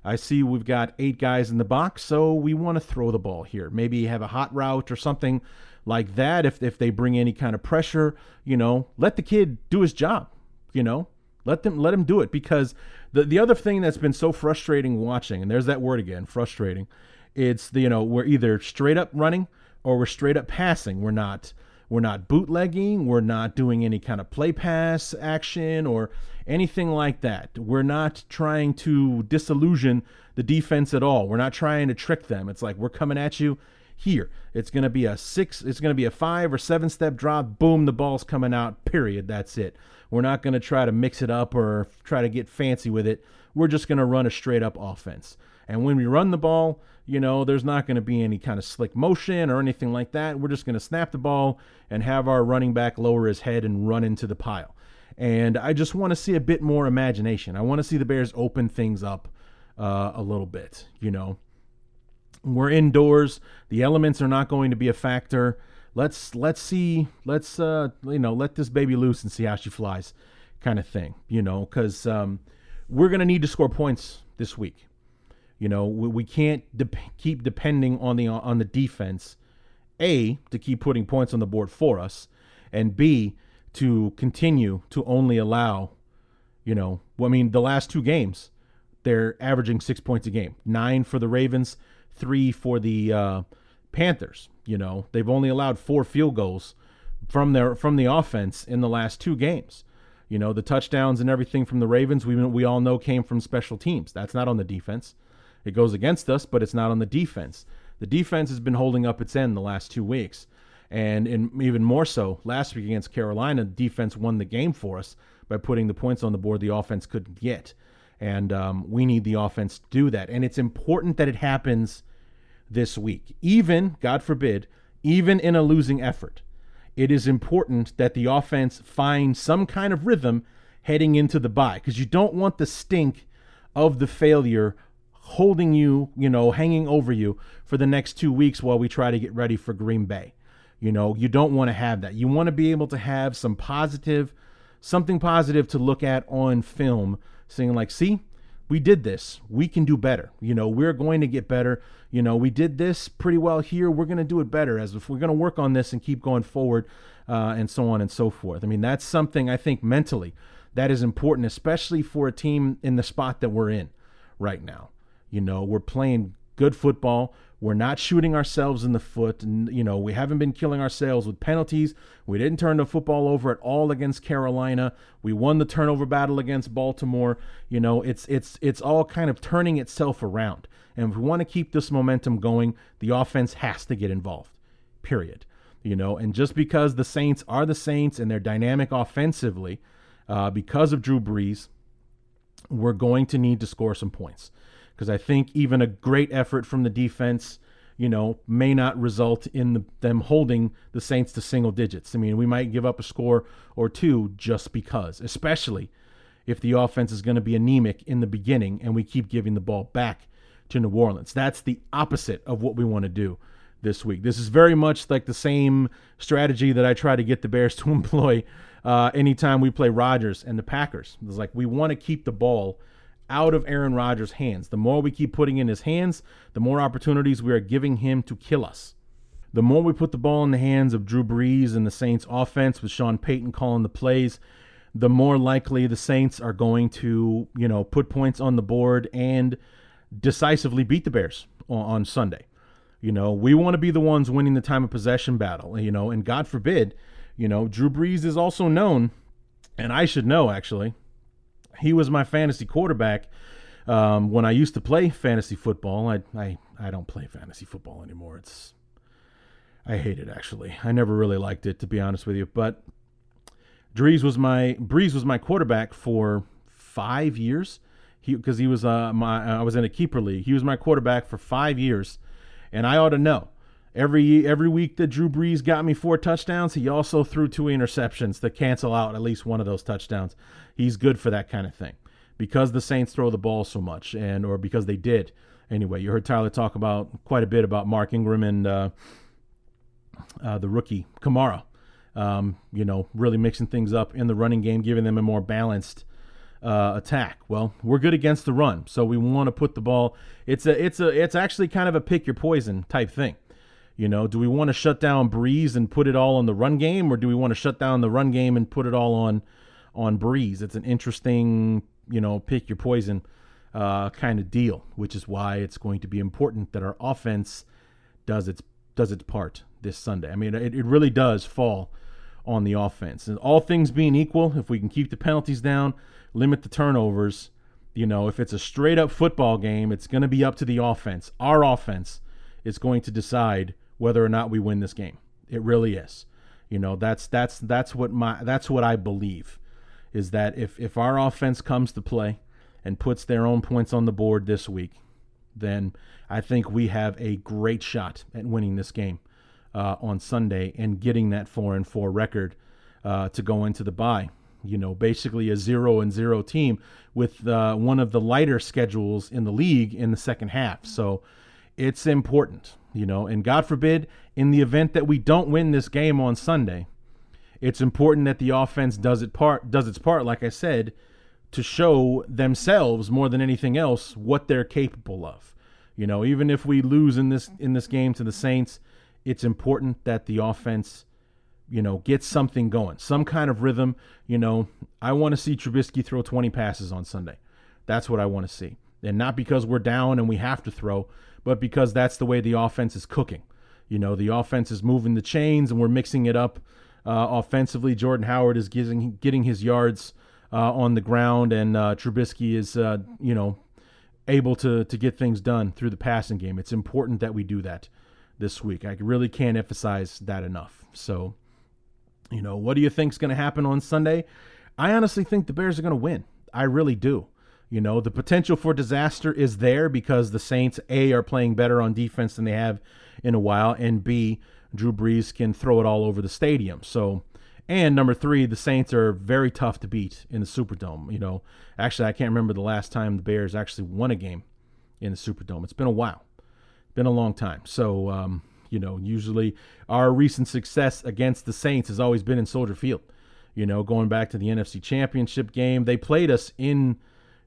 I see we've got eight guys in the box, so we want to throw the ball here. Maybe have a hot route or something like that. If if they bring any kind of pressure, you know, let the kid do his job. You know, let them let him do it because the the other thing that's been so frustrating watching, and there's that word again, frustrating. It's the you know we're either straight up running or we're straight up passing. We're not we're not bootlegging. We're not doing any kind of play pass action or anything like that. We're not trying to disillusion the defense at all. We're not trying to trick them. It's like we're coming at you here. It's going to be a six, it's going to be a five or seven step drop. Boom, the ball's coming out, period. That's it. We're not going to try to mix it up or try to get fancy with it. We're just going to run a straight up offense. And when we run the ball, you know, there's not going to be any kind of slick motion or anything like that. We're just going to snap the ball and have our running back lower his head and run into the pile. And I just want to see a bit more imagination. I want to see the Bears open things up uh, a little bit, you know. We're indoors. The elements are not going to be a factor let's let's see let's uh you know let this baby loose and see how she flies kind of thing you know because um, we're gonna need to score points this week you know we, we can't de- keep depending on the on the defense a to keep putting points on the board for us and b to continue to only allow you know i mean the last two games they're averaging six points a game nine for the ravens three for the uh, Panthers. You know, they've only allowed four field goals from their from the offense in the last two games. You know, the touchdowns and everything from the Ravens, we we all know came from special teams. That's not on the defense. It goes against us, but it's not on the defense. The defense has been holding up its end the last two weeks. And in, even more so, last week against Carolina, defense won the game for us by putting the points on the board the offense couldn't get. And um, we need the offense to do that. And it's important that it happens this week. Even, God forbid, even in a losing effort, it is important that the offense find some kind of rhythm heading into the bye because you don't want the stink of the failure holding you, you know, hanging over you for the next two weeks while we try to get ready for Green Bay. You know, you don't want to have that. You want to be able to have some positive, something positive to look at on film, saying, like, see, we did this. We can do better. You know, we're going to get better you know, we did this pretty well here. We're going to do it better as if we're going to work on this and keep going forward uh, and so on and so forth. I mean, that's something I think mentally that is important, especially for a team in the spot that we're in right now. You know, we're playing good football. We're not shooting ourselves in the foot. And, you know, we haven't been killing ourselves with penalties. We didn't turn the football over at all against Carolina. We won the turnover battle against Baltimore. You know, it's it's it's all kind of turning itself around. And if we want to keep this momentum going, the offense has to get involved. Period. You know, and just because the Saints are the Saints and they're dynamic offensively, uh, because of Drew Brees, we're going to need to score some points because I think even a great effort from the defense, you know, may not result in the, them holding the Saints to single digits. I mean, we might give up a score or two just because, especially if the offense is going to be anemic in the beginning and we keep giving the ball back to New Orleans. That's the opposite of what we want to do this week. This is very much like the same strategy that I try to get the Bears to employ uh, anytime we play Rodgers and the Packers. It's like we want to keep the ball out of Aaron Rodgers' hands. The more we keep putting in his hands, the more opportunities we are giving him to kill us. The more we put the ball in the hands of Drew Brees and the Saints offense with Sean Payton calling the plays, the more likely the Saints are going to, you know, put points on the board and decisively beat the Bears on, Sunday. You know, we want to be the ones winning the time of possession battle, you know, and God forbid, you know, Drew Brees is also known, and I should know actually, he was my fantasy quarterback um, when I used to play fantasy football. I, I, I don't play fantasy football anymore. It's, I hate it actually. I never really liked it to be honest with you, but Brees was my Brees was my quarterback for five years. He because he was uh my I was in a keeper league. He was my quarterback for five years, and I ought to know. Every every week that Drew Brees got me four touchdowns, he also threw two interceptions to cancel out at least one of those touchdowns. He's good for that kind of thing because the Saints throw the ball so much, and or because they did. Anyway, you heard Tyler talk about quite a bit about Mark Ingram and uh, uh, the rookie Kamara um, you know, really mixing things up in the running game, giving them a more balanced uh, attack. Well, we're good against the run, so we want to put the ball. It's a, it's a, it's actually kind of a pick your poison type thing. You know, do we want to shut down Brees and put it all on the run game, or do we want to shut down the run game and put it all on on Brees? It's an interesting, you know, pick your poison uh, kind of deal, which is why it's going to be important that our offense does its does its part this Sunday. I mean, it, it really does fall on the offense. And all things being equal, if we can keep the penalties down, limit the turnovers, you know, if it's a straight up football game, it's going to be up to the offense. Our offense is going to decide whether or not we win this game. It really is. You know, that's that's that's what my that's what I believe is that if if our offense comes to play and puts their own points on the board this week, then I think we have a great shot at winning this game uh, on Sunday and getting that four and four record uh, to go into the bye. You know, basically a zero and zero team with uh, one of the lighter schedules in the league in the second half. So it's important, you know, and God forbid, in the event that we don't win this game on Sunday, it's important that the offense does it part does its part, like I said, to show themselves more than anything else what they're capable of. You know, even if we lose in this in this game to the Saints, it's important that the offense, you know, gets something going, some kind of rhythm. You know, I want to see Trubisky throw 20 passes on Sunday. That's what I want to see. And not because we're down and we have to throw, but because that's the way the offense is cooking. You know, the offense is moving the chains and we're mixing it up uh, offensively. Jordan Howard is getting, getting his yards uh, on the ground, and uh, Trubisky is, uh, you know, able to, to get things done through the passing game. It's important that we do that this week. I really can't emphasize that enough. So, you know, what do you think is going to happen on Sunday? I honestly think the Bears are going to win. I really do. You know, the potential for disaster is there because the Saints, A, are playing better on defense than they have in a while, and B, Drew Brees can throw it all over the stadium. So, and number three, the Saints are very tough to beat in the Superdome. You know, actually, I can't remember the last time the Bears actually won a game in the Superdome. It's been a while been a long time. So, um, you know, usually our recent success against the Saints has always been in Soldier Field. You know, going back to the NFC Championship game, they played us in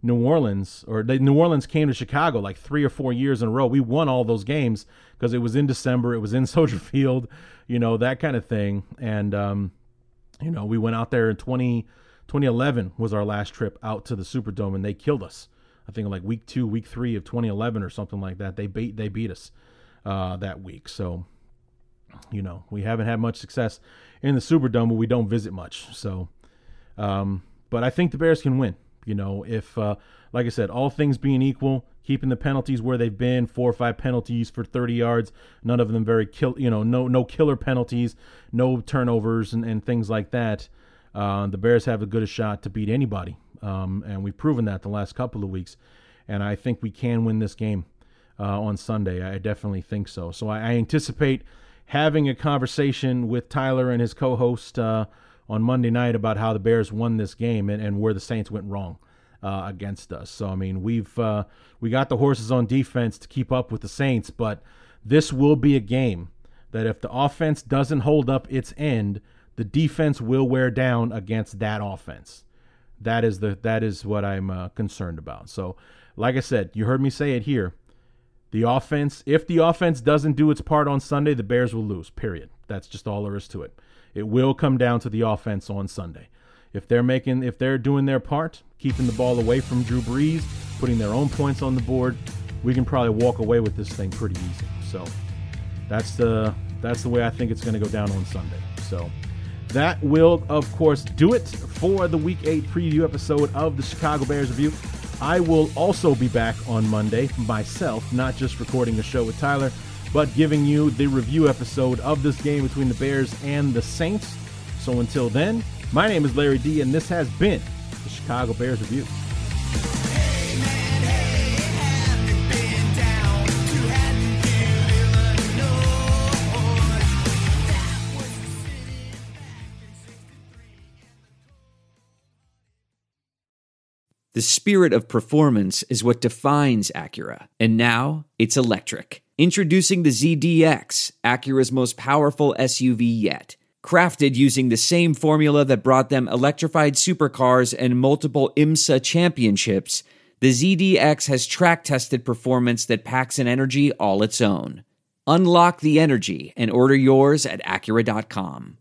New Orleans, or they, New Orleans came to Chicago like three or four years in a row. We won all those games because it was in December, it was in Soldier Field, you know, that kind of thing. And, um, you know, we went out there in 20, 2011 was our last trip out to the Superdome, and they killed us. I think like week two, week three of 2011 or something like that. They beat they beat us uh, that week. So you know we haven't had much success in the Superdome, but we don't visit much. So, um, but I think the Bears can win. You know, if uh, like I said, all things being equal, keeping the penalties where they've been, four or five penalties for 30 yards, none of them very kill. You know, no no killer penalties, no turnovers and, and things like that. Uh, the Bears have a good a shot to beat anybody um, and we've proven that the last couple of weeks. And I think we can win this game uh, on Sunday. I definitely think so. So I, I, anticipate having a conversation with Tyler and his co-host uh, on Monday night about how the Bears won this game and, and where the Saints went wrong. Uh, against us. So I mean, we've uh, we got the horses on defense to keep up with the Saints, but this will be a game that if the offense doesn't hold up its end, the defense will wear down against that offense. That is the that is what I'm uh, concerned about. So, like I said, you heard me say it here. The offense, if the offense doesn't do its part on Sunday, the Bears will lose. Period. That's just all there is to it. It will come down to the offense on Sunday. If they're making, if they're doing their part, keeping the ball away from Drew Brees, putting their own points on the board, we can probably walk away with this thing pretty easy. So that's the that's the way I think it's going to go down on Sunday. So that will, of course, do it for the Week 8 preview episode of the Chicago Bears Review. I will also be back on Monday myself, not just recording the show with Tyler, but giving you the review episode of this game between the Bears and the Saints. So until then, my name is Larry D, and this has been the Chicago Bears Review. The spirit of performance is what defines Acura, and now it's electric. Introducing the ZDX, Acura's most powerful SUV yet. Crafted using the same formula that brought them electrified supercars and multiple IMSA championships, the ZDX has track tested performance that packs an energy all its own. Unlock the energy and order yours at Acura.com.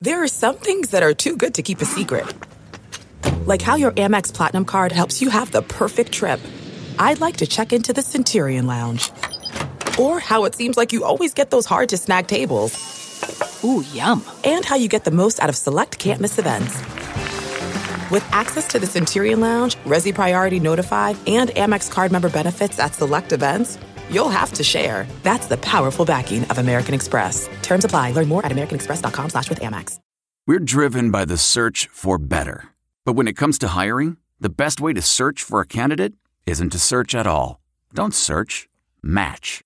There are some things that are too good to keep a secret like how your Amex Platinum card helps you have the perfect trip. I'd like to check into the Centurion Lounge. Or how it seems like you always get those hard to snag tables. Ooh, yum. And how you get the most out of select can't miss events. With access to the Centurion Lounge, Resy Priority Notified, and Amex card member benefits at select events, you'll have to share. That's the powerful backing of American Express. Terms apply. Learn more at americanexpress.com slash with Amex. We're driven by the search for better. But when it comes to hiring, the best way to search for a candidate isn't to search at all. Don't search. Match.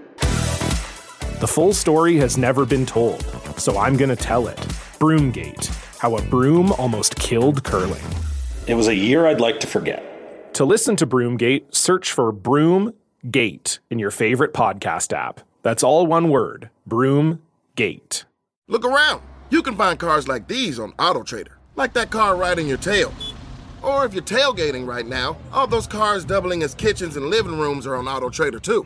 The full story has never been told, so I'm going to tell it. Broomgate How a Broom Almost Killed Curling. It was a year I'd like to forget. To listen to Broomgate, search for Broomgate in your favorite podcast app. That's all one word Broomgate. Look around. You can find cars like these on AutoTrader, like that car riding your tail. Or if you're tailgating right now, all those cars doubling as kitchens and living rooms are on AutoTrader too.